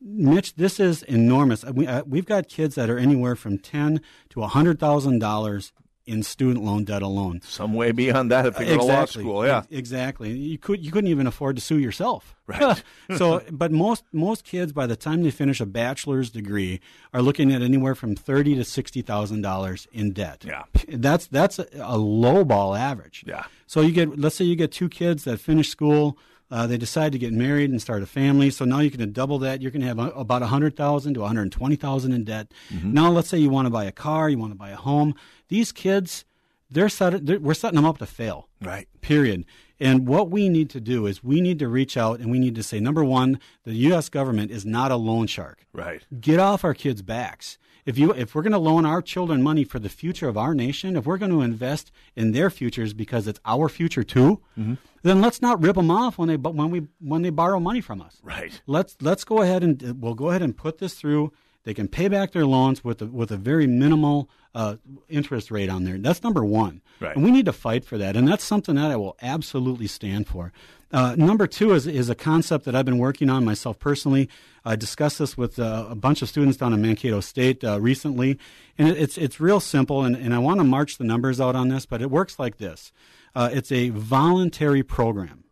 Mitch, this is enormous. We, uh, we've got kids that are anywhere from ten to hundred thousand dollars in student loan debt alone. Some way beyond that if they go to law school, yeah. Exactly. You could you couldn't even afford to sue yourself. Right. so, but most most kids by the time they finish a bachelor's degree are looking at anywhere from thirty to sixty thousand dollars in debt. Yeah. That's that's a, a low ball average. Yeah. So you get let's say you get two kids that finish school. Uh, they decide to get married and start a family. So now you can double that. You're going to have about a hundred thousand to one hundred twenty thousand in debt. Mm-hmm. Now, let's say you want to buy a car, you want to buy a home. These kids, they're, set, they're we're setting them up to fail. Right. Period. And what we need to do is we need to reach out and we need to say, number one, the U.S. government is not a loan shark. Right. Get off our kids' backs. If you if we're going to loan our children money for the future of our nation, if we're going to invest in their futures because it's our future too, Mm-hmm. then let's not rip them off when they when we when they borrow money from us. Right. Let's let's go ahead and we'll go ahead and put this through. They can pay back their loans with a, with a very minimal uh, interest rate on there. That's number one. Right. And we need to fight for that, and that's something that I will absolutely stand for. Uh, number two is is a concept that I've been working on myself personally. I discussed this with uh, a bunch of students down in Mankato State uh, recently, and it, it's it's real simple. And, and I want to march the numbers out on this, but it works like this: uh, it's a voluntary program.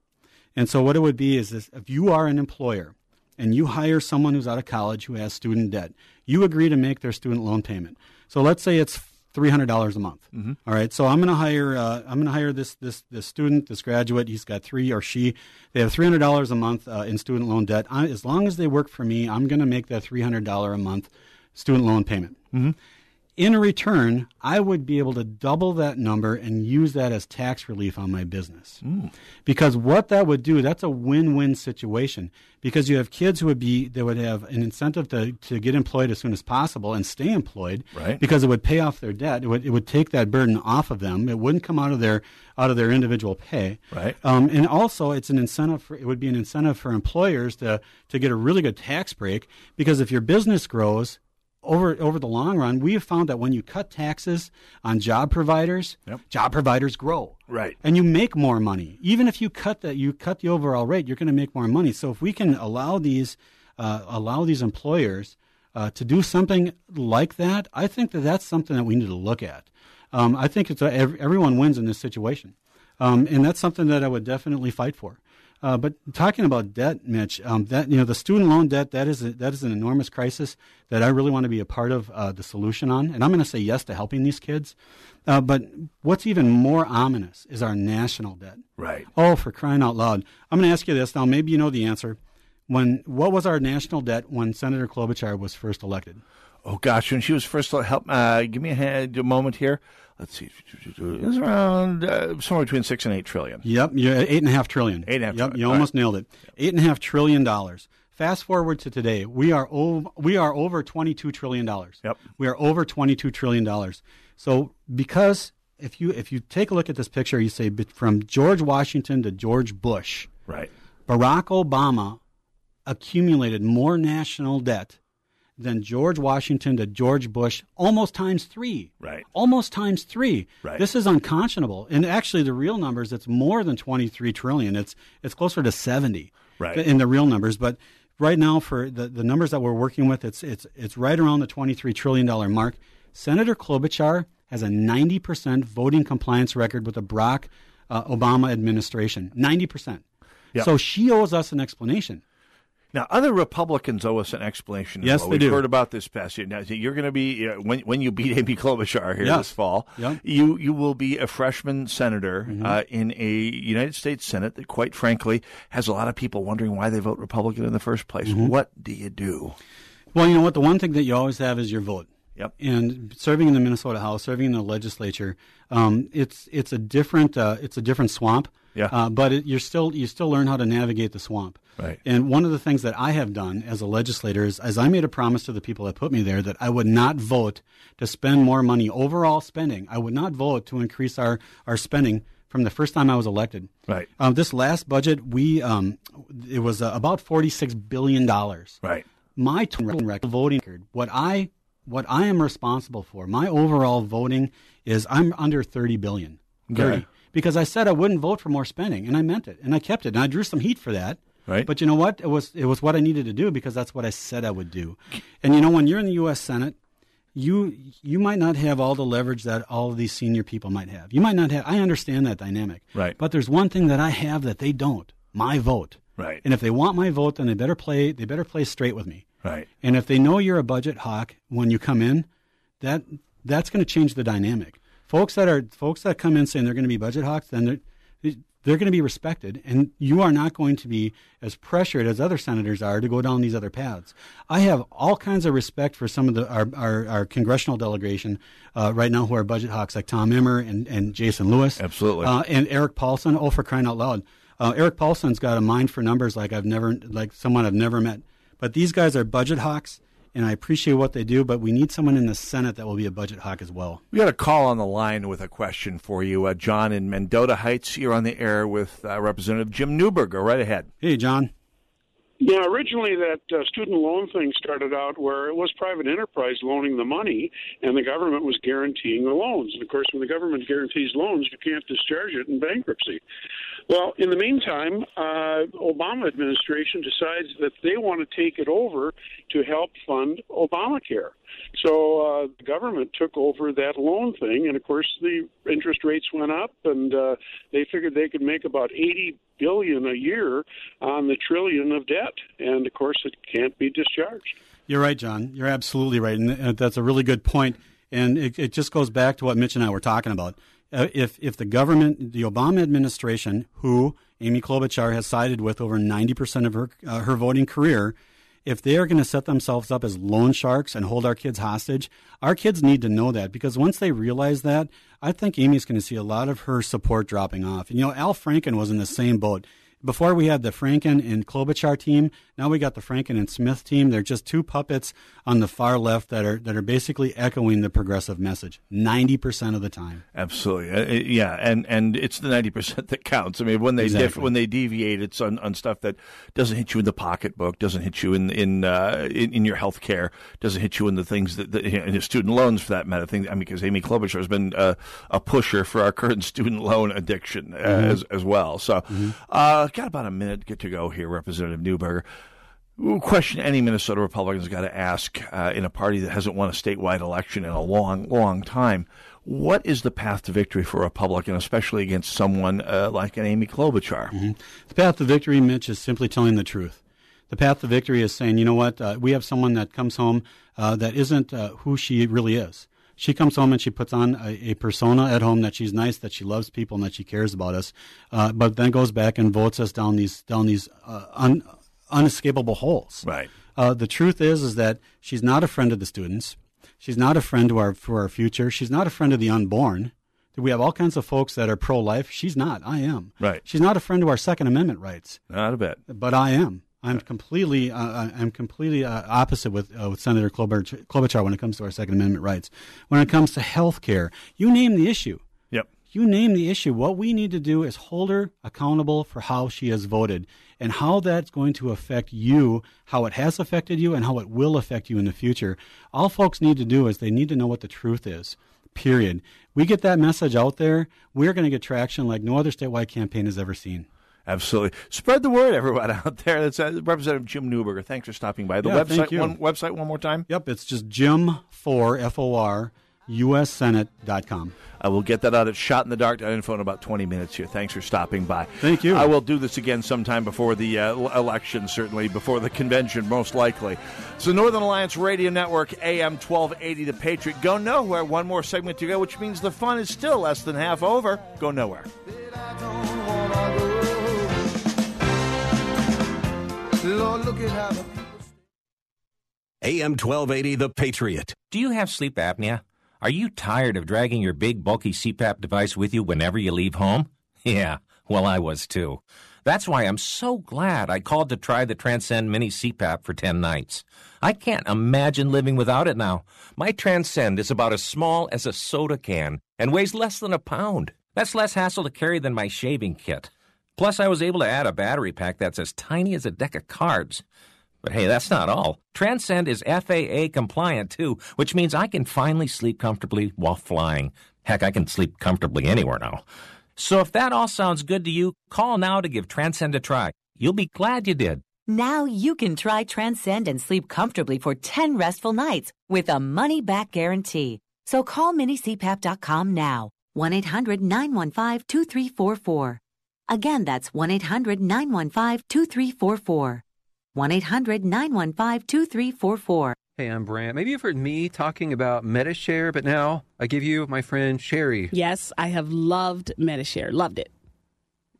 And so what it would be is this, if you are an employer and you hire someone who's out of college who has student debt, you agree to make their student loan payment. So let's say it's three hundred dollars a month. Mhm. All right. So I'm going to hire uh, I'm going to hire this this this student, this graduate. He's got three or she. They have three hundred dollars a month uh, in student loan debt. I, as long as they work for me, I'm going to make that three hundred dollar a month student loan payment. Mhm. In return, I would be able to double that number and use that as tax relief on my business. Because what that would do, that's a win-win situation. Because you have kids who would be, they would have an incentive to, to get employed as soon as possible and stay employed. Right. Because it would pay off their debt. It would, it would take that burden off of them. It wouldn't come out of their, out of their individual pay. Right. Um, and also, it's an incentive. For, it would be an incentive for employers to to get a really good tax break because if your business grows over over the long run, we have found that when you cut taxes on job providers, job providers grow. Right. And you make more money. Even if you cut that, you cut the overall rate, you're going to make more money. So if we can allow these uh, allow these employers uh, to do something like that, I think that that's something that we need to look at. Um, I think it's a, ev- everyone wins in this situation, um, and that's something that I would definitely fight for. Uh, but talking about debt, Mitch, um, that you know the student loan debt that is a, that is an enormous crisis that I really want to be a part of uh, the solution on, and I'm going to say yes to helping these kids. Uh, but what's even more ominous is our national debt. Right. Oh, for crying out loud! I'm going to ask you this now. Maybe you know the answer. When what was our national debt when Senator Klobuchar was first elected? Oh gosh, when she was first help, uh, give me a, hand, a moment here. Let's see, it was around uh, somewhere between six and eight trillion. Yep, you're at eight and a half trillion. Eight and a half Yep, trillion. you All almost right. nailed it. Eight and a half trillion dollars. Fast forward to today, we are over, we are over twenty two trillion dollars. Yep, we are over twenty two trillion dollars. So because if you if you take a look at this picture, you say from George Washington to George Bush, Right. Barack Obama accumulated more national debt than George Washington to George Bush, almost times three. Right. Almost times three. Right. This is unconscionable. And actually, the real numbers, it's more than 23 trillion. It's it's closer to 70 Right. in the real numbers. But right now, for the, the numbers that we're working with, it's it's it's right around the 23 trillion dollar mark. Senator Klobuchar has a 90% voting compliance record with the Barack uh, Obama administration. 90%. Yep. So she owes us an explanation. Now, other Republicans owe us an explanation. as Yes, well. they We've do. heard about this past year. Now, you're going to be uh, when when you beat Amy Klobuchar here Yeah. this fall. Yeah. You you will be a freshman senator Mm-hmm. uh, in a United States Senate that, quite frankly, has a lot of people wondering why they vote Republican in the first place. Mm-hmm. What do you do? Well, you know what? The one thing that you always have is your vote. Yep. And serving in the Minnesota House, serving in the legislature, um, it's it's a different uh, it's a different swamp. Yeah. Uh, but it, you're still you still learn how to navigate the swamp. Right. And one of the things that I have done as a legislator is, as I made a promise to the people that put me there, that I would not vote to spend more money overall spending. I would not vote to increase our our spending from the first time I was elected. Right. Um, this last budget, we um, it was uh, about forty six billion dollars Right. my t- record, voting record, what I what I am responsible for, my overall voting is I'm under 30 billion. 30. Okay. Because I said I wouldn't vote for more spending and I meant it and I kept it and I drew some heat for that. Right. But you know what? It was it was what I needed to do because that's what I said I would do. And you know when you're in the US Senate, you you might not have all the leverage that all of these senior people might have. You might not have I understand that dynamic. Right. But there's one thing that I have that they don't. My vote. Right. And if they want my vote, then they better play they better play straight with me. Right. And if they know you're a budget hawk when you come in, that that's going to change the dynamic. Folks that are folks that come in saying they're going to be budget hawks, then they're they're going to be respected, and you are not going to be as pressured as other senators are to go down these other paths. I have all kinds of respect for some of the our our, our congressional delegation uh, right now who are budget hawks, like Tom Emmer and, and Jason Lewis, Absolutely. uh, and Erik Paulsen. Oh, for crying out loud! Uh, Erik Paulsen's got a mind for numbers like I've never like someone I've never met. But these guys are budget hawks, and I appreciate what they do. But we need someone in the Senate that will be a budget hawk as well. We got a call on the line with a question for you, uh, John in Mendota Heights. You're on the air with uh, Representative Jim Newberg. Go right ahead. Hey, John. Yeah, originally that uh, student loan thing started out where it was private enterprise loaning the money, and the government was guaranteeing the loans. And of course, when the government guarantees loans, you can't discharge it in bankruptcy. Well, in the meantime, uh, Obama administration decides that they want to take it over to help fund Obamacare. So uh, the government took over that loan thing, and of course the interest rates went up, and uh, they figured they could make about eighty billion a year on the trillion of debt, and of course it can't be discharged. You're right, John. You're absolutely right, and uh, that's a really good point. And it, it just goes back to what Mitch and I were talking about. Uh, if if the government, the Obama administration, who Amy Klobuchar has sided with over 90 percent of her uh, her voting career, if they are going to set themselves up as loan sharks and hold our kids hostage, our kids need to know that because once they realize that, I think Amy's going to see a lot of her support dropping off. And you know, Al Franken was in the same boat. Before we had the Franken and Klobuchar team, now we got the Franken and Smith team. They're just two puppets on the far left that are that are basically echoing the progressive message ninety percent of the time. Absolutely, uh, uh, yeah, and and it's the ninety percent that counts. I mean, when they Exactly. when they deviate, it's on, on stuff that doesn't hit you in the pocketbook, doesn't hit you in in uh, in, in your health care, doesn't hit you in the things that, that in your student loans for that matter. Thing, I mean, because Amy Klobuchar has been uh, a pusher for our current student loan addiction uh, Mhm. as as well. So, uh, got about a minute get to go here, Representative Newberger. Question any Minnesota Republican's got to ask uh, in a party that hasn't won a statewide election in a long, long time. What is the path to victory for a Republican, especially against someone uh, like an Amy Klobuchar? Mm-hmm. The path to victory, Mitch, is simply telling the truth. The path to victory is saying, you know what, uh, we have someone that comes home uh, that isn't uh, who she really is. She comes home and she puts on a, a, persona at home that she's nice, that she loves people, and that she cares about us, uh, but then goes back and votes us down these down these uh, un, unescapable holes. Right. Uh, the truth is, is that she's not a friend of the students. She's not a friend to our for our future. She's not a friend of the unborn. We have all kinds of folks that are pro-life. She's not. I am. Right. She's not a friend to our Second Amendment rights. Not a bit. But I am. I'm completely. Uh, I'm completely uh, opposite with uh, with Senator Klobuchar, Klobuchar when it comes to our Second Amendment rights. When it comes to health care, you name the issue. Yep. You name the issue. What we need to do is hold her accountable for how she has voted and how that's going to affect you, how it has affected you, and how it will affect you in the future. All folks need to do is they need to know what the truth is. Period. We get that message out there, we're going to get traction like no other statewide campaign has ever seen. Absolutely. Spread the word, everyone out there. That's uh, Representative Jim Newberger. Thanks for stopping by. The Yeah, website, thank you. one website, one more time. Yep, it's just Jim for F O R USSenate.com. I will get that out at shotinthedark.info in about 20 minutes here. Thanks for stopping by. Thank you. I will do this again sometime before the uh, election, certainly, before the convention, most likely. So, Northern Alliance Radio Network, AM 1280, The Patriot. Go nowhere. One more segment to go, which means the fun is still less than half over. Go nowhere. Look at how the AM 1280, The Patriot. Do you have sleep apnea? Are you tired of dragging your big, bulky CPAP device with you whenever you leave home? Yeah, well, I was too. That's why I'm so glad I called to try the Transcend Mini CPAP for 10 nights. I can't imagine living without it now. My Transcend is about as small as a soda can and weighs less than a pound. That's less hassle to carry than my shaving kit. Plus, I was able to add a battery pack that's as tiny as a deck of cards. But hey, that's not all. Transcend is FAA compliant too, which means I can finally sleep comfortably while flying. Heck, I can sleep comfortably anywhere now. So if that all sounds good to you, call now to give Transcend a try. You'll be glad you did. Now you can try Transcend and sleep comfortably for 10 restful nights with a money back guarantee. So call minicpap.com now. 1 800 915 2344. Again, that's 1 800 915 2344. 1 800 915 2344. Hey, I'm Brant. Maybe you've heard me talking about Medi-Share, but now I give you my friend Sherry. Yes, I have loved Medi-Share. Loved it.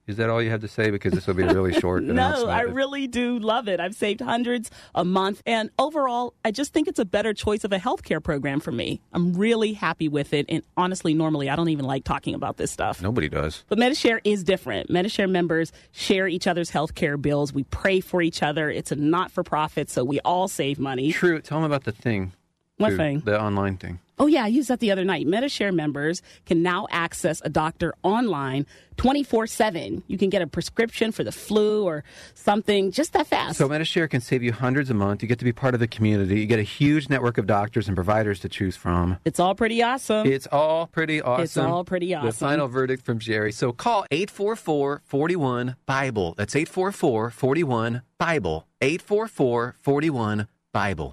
Is that all you have to say? Because this will be a really short no. I really do love it. I've saved hundreds a month. And overall, I just think it's a better choice of a healthcare program for me. I'm really happy with it. And honestly, normally, I don't even like talking about this stuff. Nobody does. But Medi-Share is different. Medi-Share members share each other's healthcare bills. We pray for each other. It's a not for profit, so we all save money. True. Tell them about the thing. What thing? The online thing. Oh, yeah, I used that the other night. Medi-Share members can now access a doctor online 24 7. You can get a prescription for the flu or something just that fast. So Medi-Share can save you hundreds a month. You get to be part of the community. You get a huge network of doctors and providers to choose from. It's all pretty awesome. It's all pretty awesome. It's all pretty awesome. The final verdict from Jerry. So call 844 41 Bible. That's 844 41 Bible. 844 41 Bible.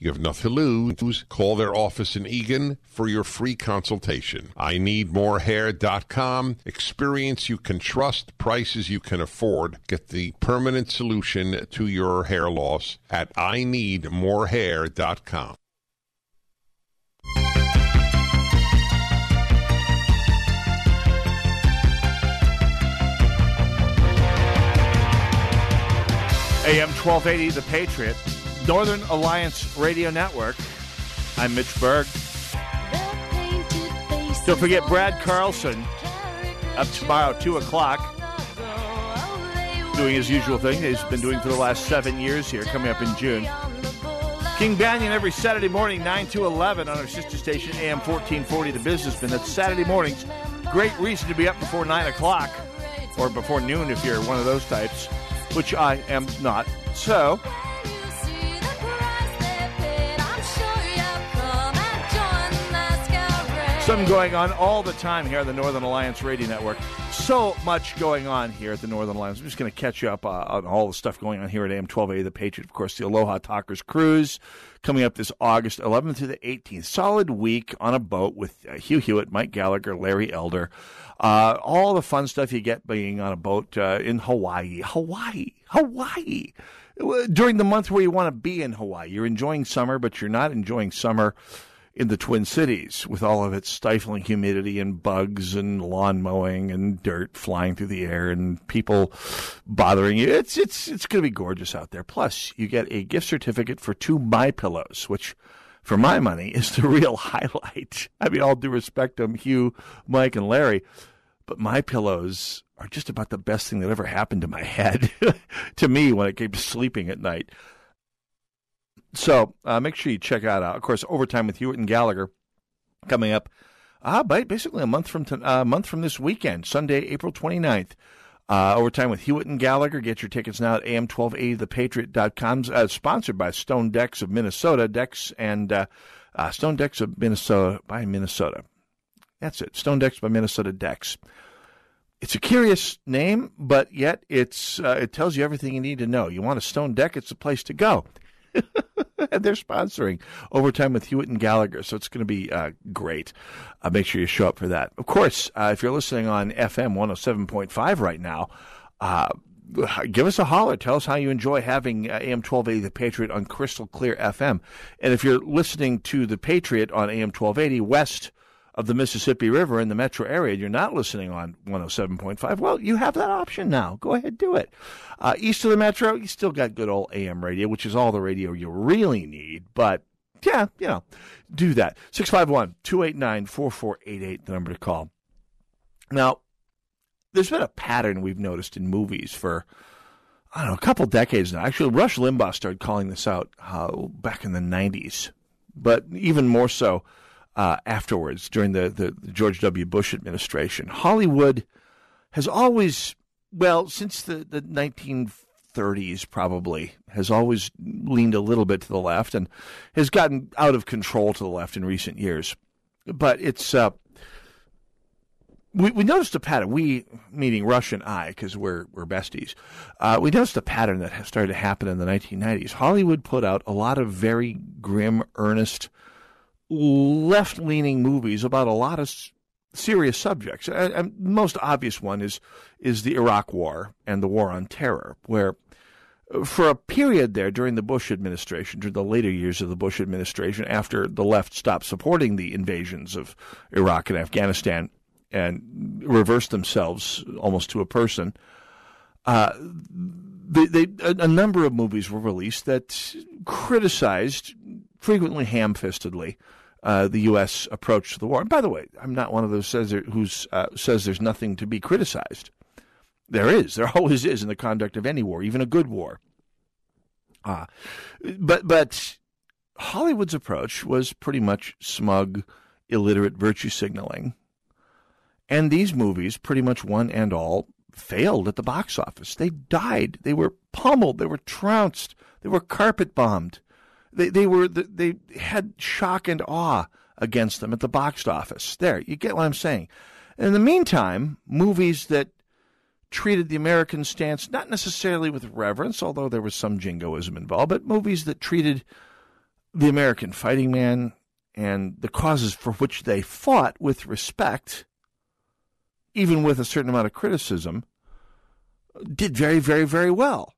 You have nothing to lose. Call their office in Eagan for your free consultation. IneedMoreHair.com. Experience you can trust, prices you can afford. Get the permanent solution to your hair loss at IneedMoreHair.com. AM 1280, The Patriot, Northern Alliance Radio Network. I'm Mitch Berg. Don't forget Brad Carlson up tomorrow, 2 o'clock. Doing his usual thing he's been doing for the last seven years here, coming up in June. King Banaian every Saturday morning, 9 to 11 on our sister station, AM 1440, The Businessman. That's Saturday mornings. Great reason to be up before 9 o'clock or before noon if you're one of those types, which I am not. So, something going on all the time here on the Northern Alliance Radio Network. So much going on here at the Northern Alliance. I'm just going to catch you up uh, on all the stuff going on here at AM 1280 The Patriot. Of course, the Aloha Talkers Cruise coming up this August 11th through the 18th. Solid week on a boat with uh, Hugh Hewitt, Mike Gallagher, Larry Elder. Uh, all the fun stuff you get being on a boat uh, in Hawaii. Hawaii. Hawaii. During the month where you want to be in Hawaii. You're enjoying summer, but you're not enjoying summer in the Twin Cities with all of its stifling humidity and bugs and lawn mowing and dirt flying through the air and people bothering you. It's it's it's going to be gorgeous out there. Plus, you get a gift certificate for two My Pillows, which for my money is the real highlight. I mean, all due respect to Hugh, Mike, and Larry, but My Pillows are just about the best thing that ever happened to my head, to me, when it came to sleeping at night. So uh, make sure you check out, of course, overtime with Hewitt and Gallagher coming up. Uh, basically a month from uh, month from this weekend, Sunday, April 29th. Uh, overtime with Hewitt and Gallagher. Get your tickets now at am1280thepatriot.com. Uh, sponsored by Stone Decks of Minnesota. Decks and uh, uh, Stone Decks of Minnesota by Minnesota. That's it. Stone Decks by Minnesota Decks. It's a curious name, but yet it's uh, it tells you everything you need to know. You want a stone deck? It's the place to go. and they're sponsoring Overtime with Hewitt and Gallagher, so it's going to be uh, great. Uh, make sure you show up for that. Of course, uh, if you're listening on FM 107.5 right now, uh, give us a holler. Tell us how you enjoy having uh, AM 1280 The Patriot on Crystal Clear FM. And if you're listening to The Patriot on AM 1280 West of the Mississippi River in the metro area and you're not listening on 107.5, well, you have that option now. Go ahead, do it. Uh, east of the metro, you still got good old AM radio, which is all the radio you really need, but yeah, you know, do that. 651 289 4488, the number to call. Now, there's been a pattern we've noticed in movies for, I don't know, a couple decades now. Actually, Rush Limbaugh started calling this out uh, back in the 90s, but even more so uh, afterwards during the, the, the George W. Bush administration. Hollywood has always, well, since the, the 1930s probably, has always leaned a little bit to the left and has gotten out of control to the left in recent years. But it's, uh, we, we noticed a pattern. We, meaning Rush and I, because we're we're besties. Uh, we noticed a pattern that started to happen in the 1990s. Hollywood put out a lot of very grim, earnest left leaning movies about a lot of serious subjects. And the most obvious one is is the Iraq War and the War on Terror, where uh, for a period there during the Bush administration, during the later years of the Bush administration, after the left stopped supporting the invasions of Iraq and Afghanistan and reversed themselves almost to a person, uh, they, they, a, a number of movies were released that criticized, frequently ham-fistedly, uh, the U.S. approach to the war. And by the way, I'm not one of those says who uh, says there's nothing to be criticized. There is. There always is in the conduct of any war, even a good war. Uh, but but Hollywood's approach was pretty much smug, illiterate virtue signaling. And these movies, pretty much one and all, failed at the box office. They died. They were pummeled. They were trounced. They were carpet bombed. They they were they had shock and awe against them at the box office. There, you get what I'm saying. In the meantime, movies that treated the American stance not necessarily with reverence, although there was some jingoism involved, but movies that treated the American fighting man and the causes for which they fought with respect, even with a certain amount of criticism, did very, very, very well.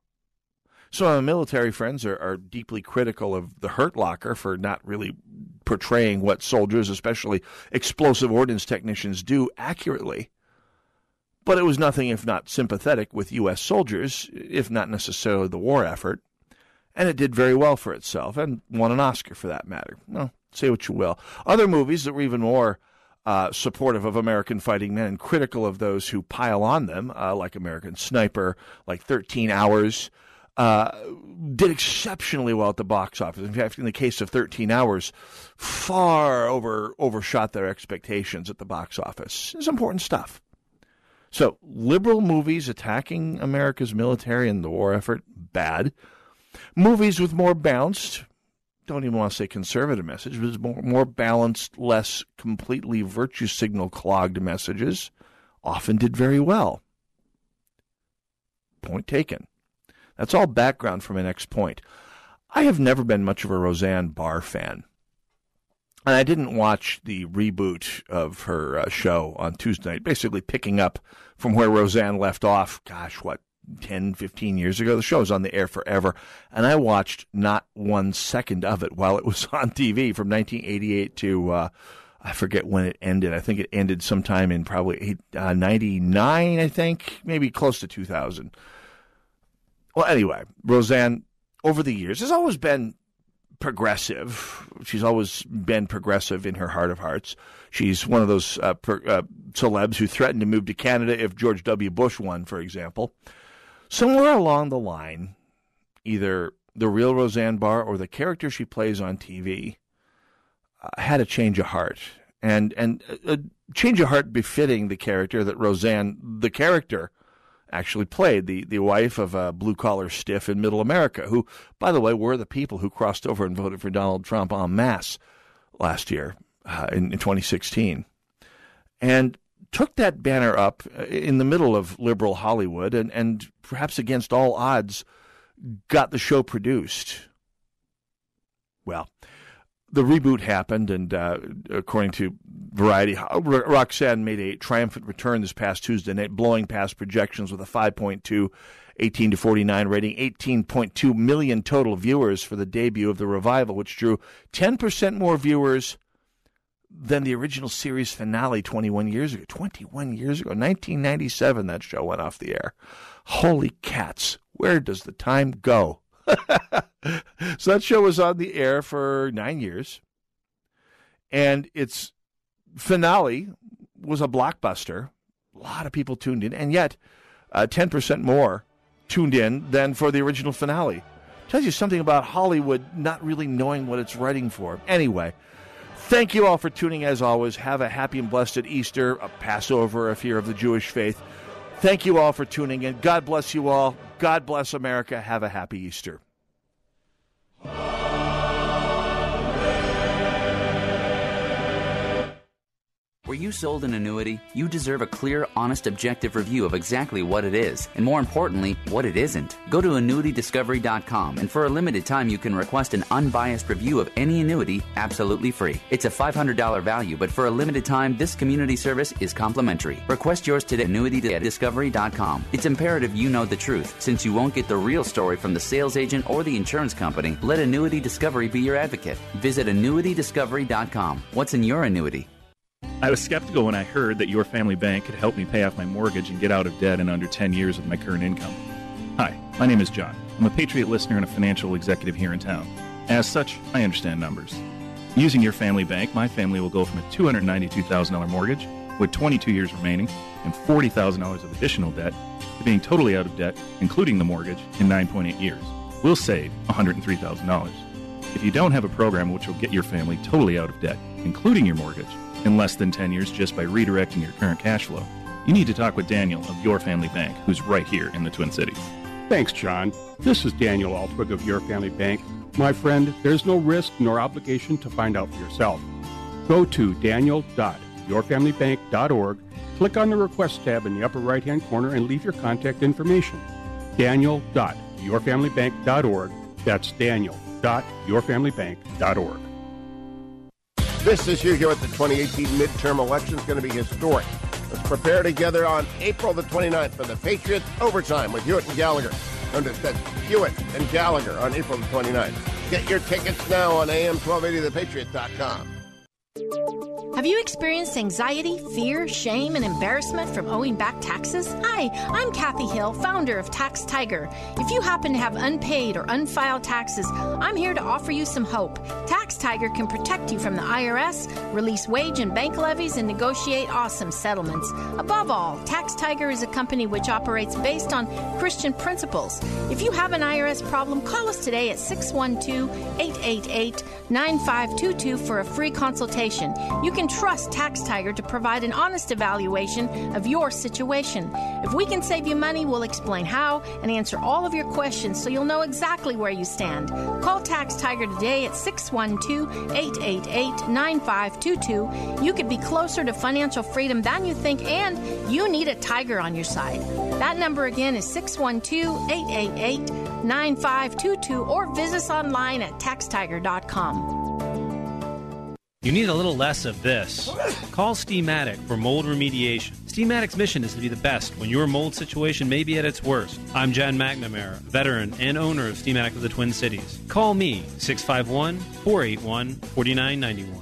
Some of my military friends are, are deeply critical of the Hurt Locker for not really portraying what soldiers, especially explosive ordnance technicians, do accurately. But it was nothing if not sympathetic with U.S. soldiers, if not necessarily the war effort. And it did very well for itself and won an Oscar for that matter. Well, say what you will. Other movies that were even more uh, supportive of American fighting men and critical of those who pile on them, uh, like American Sniper, like 13 Hours, uh, did exceptionally well at the box office. In fact, in the case of 13 Hours, far over overshot their expectations at the box office. It's important stuff. So, liberal movies attacking America's military and the war effort, bad. Movies with more balanced, don't even want to say conservative message, but more, more balanced, less completely virtue signal clogged messages, often did very well. Point taken. That's all background for my next point. I have never been much of a Roseanne Barr fan. And I didn't watch the reboot of her uh, show on Tuesday night, basically picking up from where Roseanne left off. Gosh, what, 10, 15 years ago? The show was on the air forever. And I watched not one second of it while it was on TV from 1988 to, uh, I forget when it ended. I think it ended sometime in probably eight, uh, 99, I think, maybe close to 2000. Well, anyway, Roseanne, over the years, has always been progressive. She's always been progressive in her heart of hearts. She's one of those uh, per, uh, celebs who threatened to move to Canada if George W. Bush won, for example. Somewhere along the line, either the real Roseanne Barr or the character she plays on TV uh, had a change of heart. And, and a change of heart befitting the character that Roseanne, the character, actually played, the, the wife of a blue collar stiff in middle America, who, by the way, were the people who crossed over and voted for Donald Trump en masse last year uh, in, in 2016. And took that banner up uh, in the middle of liberal Hollywood and, and perhaps against all odds got the show produced. Well, the reboot happened, and uh, according to Variety, Roxanne made a triumphant return this past Tuesday night, blowing past projections with a 5.2 18 to 49 rating, 18.2 million total viewers for the debut of the revival, which drew 10% more viewers than the original series finale 21 years ago. 21 years ago, 1997, that show went off the air. Holy cats, where does the time go? so that show was on the air for nine years, and its finale was a blockbuster. A lot of people tuned in, and yet uh, 10% more tuned in than for the original finale. Tells you something about Hollywood not really knowing what it's writing for. Anyway, thank you all for tuning as always. Have a happy and blessed Easter, a Passover if you're of the Jewish faith. Thank you all for tuning in. God bless you all. God bless America. Have a happy Easter. Were you sold an annuity? You deserve a clear, honest, objective review of exactly what it is, and more importantly, what it isn't. Go to annuitydiscovery.com, and for a limited time, you can request an unbiased review of any annuity absolutely free. It's a $500 value, but for a limited time, this community service is complimentary. Request yours today at annuitydiscovery.com. It's imperative you know the truth, since you won't get the real story from the sales agent or the insurance company. Let Annuity Discovery be your advocate. Visit annuitydiscovery.com. What's in your annuity? I was skeptical when I heard that your family bank could help me pay off my mortgage and get out of debt in under 10 years with my current income. Hi, my name is John. I'm a Patriot listener and a financial executive here in town. As such, I understand numbers. Using your family bank, my family will go from a $292,000 mortgage with 22 years remaining and $40,000 of additional debt to being totally out of debt, including the mortgage, in 9.8 years. We'll save $103,000. If you don't have a program which will get your family totally out of debt, including your mortgage, in less than 10 years just by redirecting your current cash flow, you need to talk with Daniel of Your Family Bank, who's right here in the Twin Cities. Thanks, John. This is Daniel Altwig of Your Family Bank. My friend, there's no risk nor obligation to find out for yourself. Go to daniel.yourfamilybank.org, click on the Request tab in the upper right hand corner, and leave your contact information. Daniel.yourfamilybank.org. That's Daniel.yourfamilybank.org. This issue here at the 2018 midterm election is going to be historic. Let's prepare together on April the 29th for the Patriots Overtime with Hewitt and Gallagher. Understand Hewitt and Gallagher on April the 29th. Get your tickets now on AM1280thepatriot.com. Have you experienced anxiety, fear, shame, and embarrassment from owing back taxes? Hi, I'm Kathy Hill, founder of Tax Tiger. If you happen to have unpaid or unfiled taxes, I'm here to offer you some hope. Tax Tiger can protect you from the IRS, release wage and bank levies, and negotiate awesome settlements. Above all, Tax Tiger is a company which operates based on Christian principles. If you have an IRS problem, call us today at 612 888 9522 for a free consultation. You can trust Tax Tiger to provide an honest evaluation of your situation. If we can save you money, we'll explain how and answer all of your questions so you'll know exactly where you stand. Call Tax Tiger today at 612 888 9522. You could be closer to financial freedom than you think, and you need a tiger on your side. That number again is 612 888 9522 or visit us online at taxtiger.com. You need a little less of this. Call Steamatic for mold remediation. Steamatic's mission is to be the best when your mold situation may be at its worst. I'm Jan McNamara, veteran and owner of Steamatic of the Twin Cities. Call me 651 481 4991.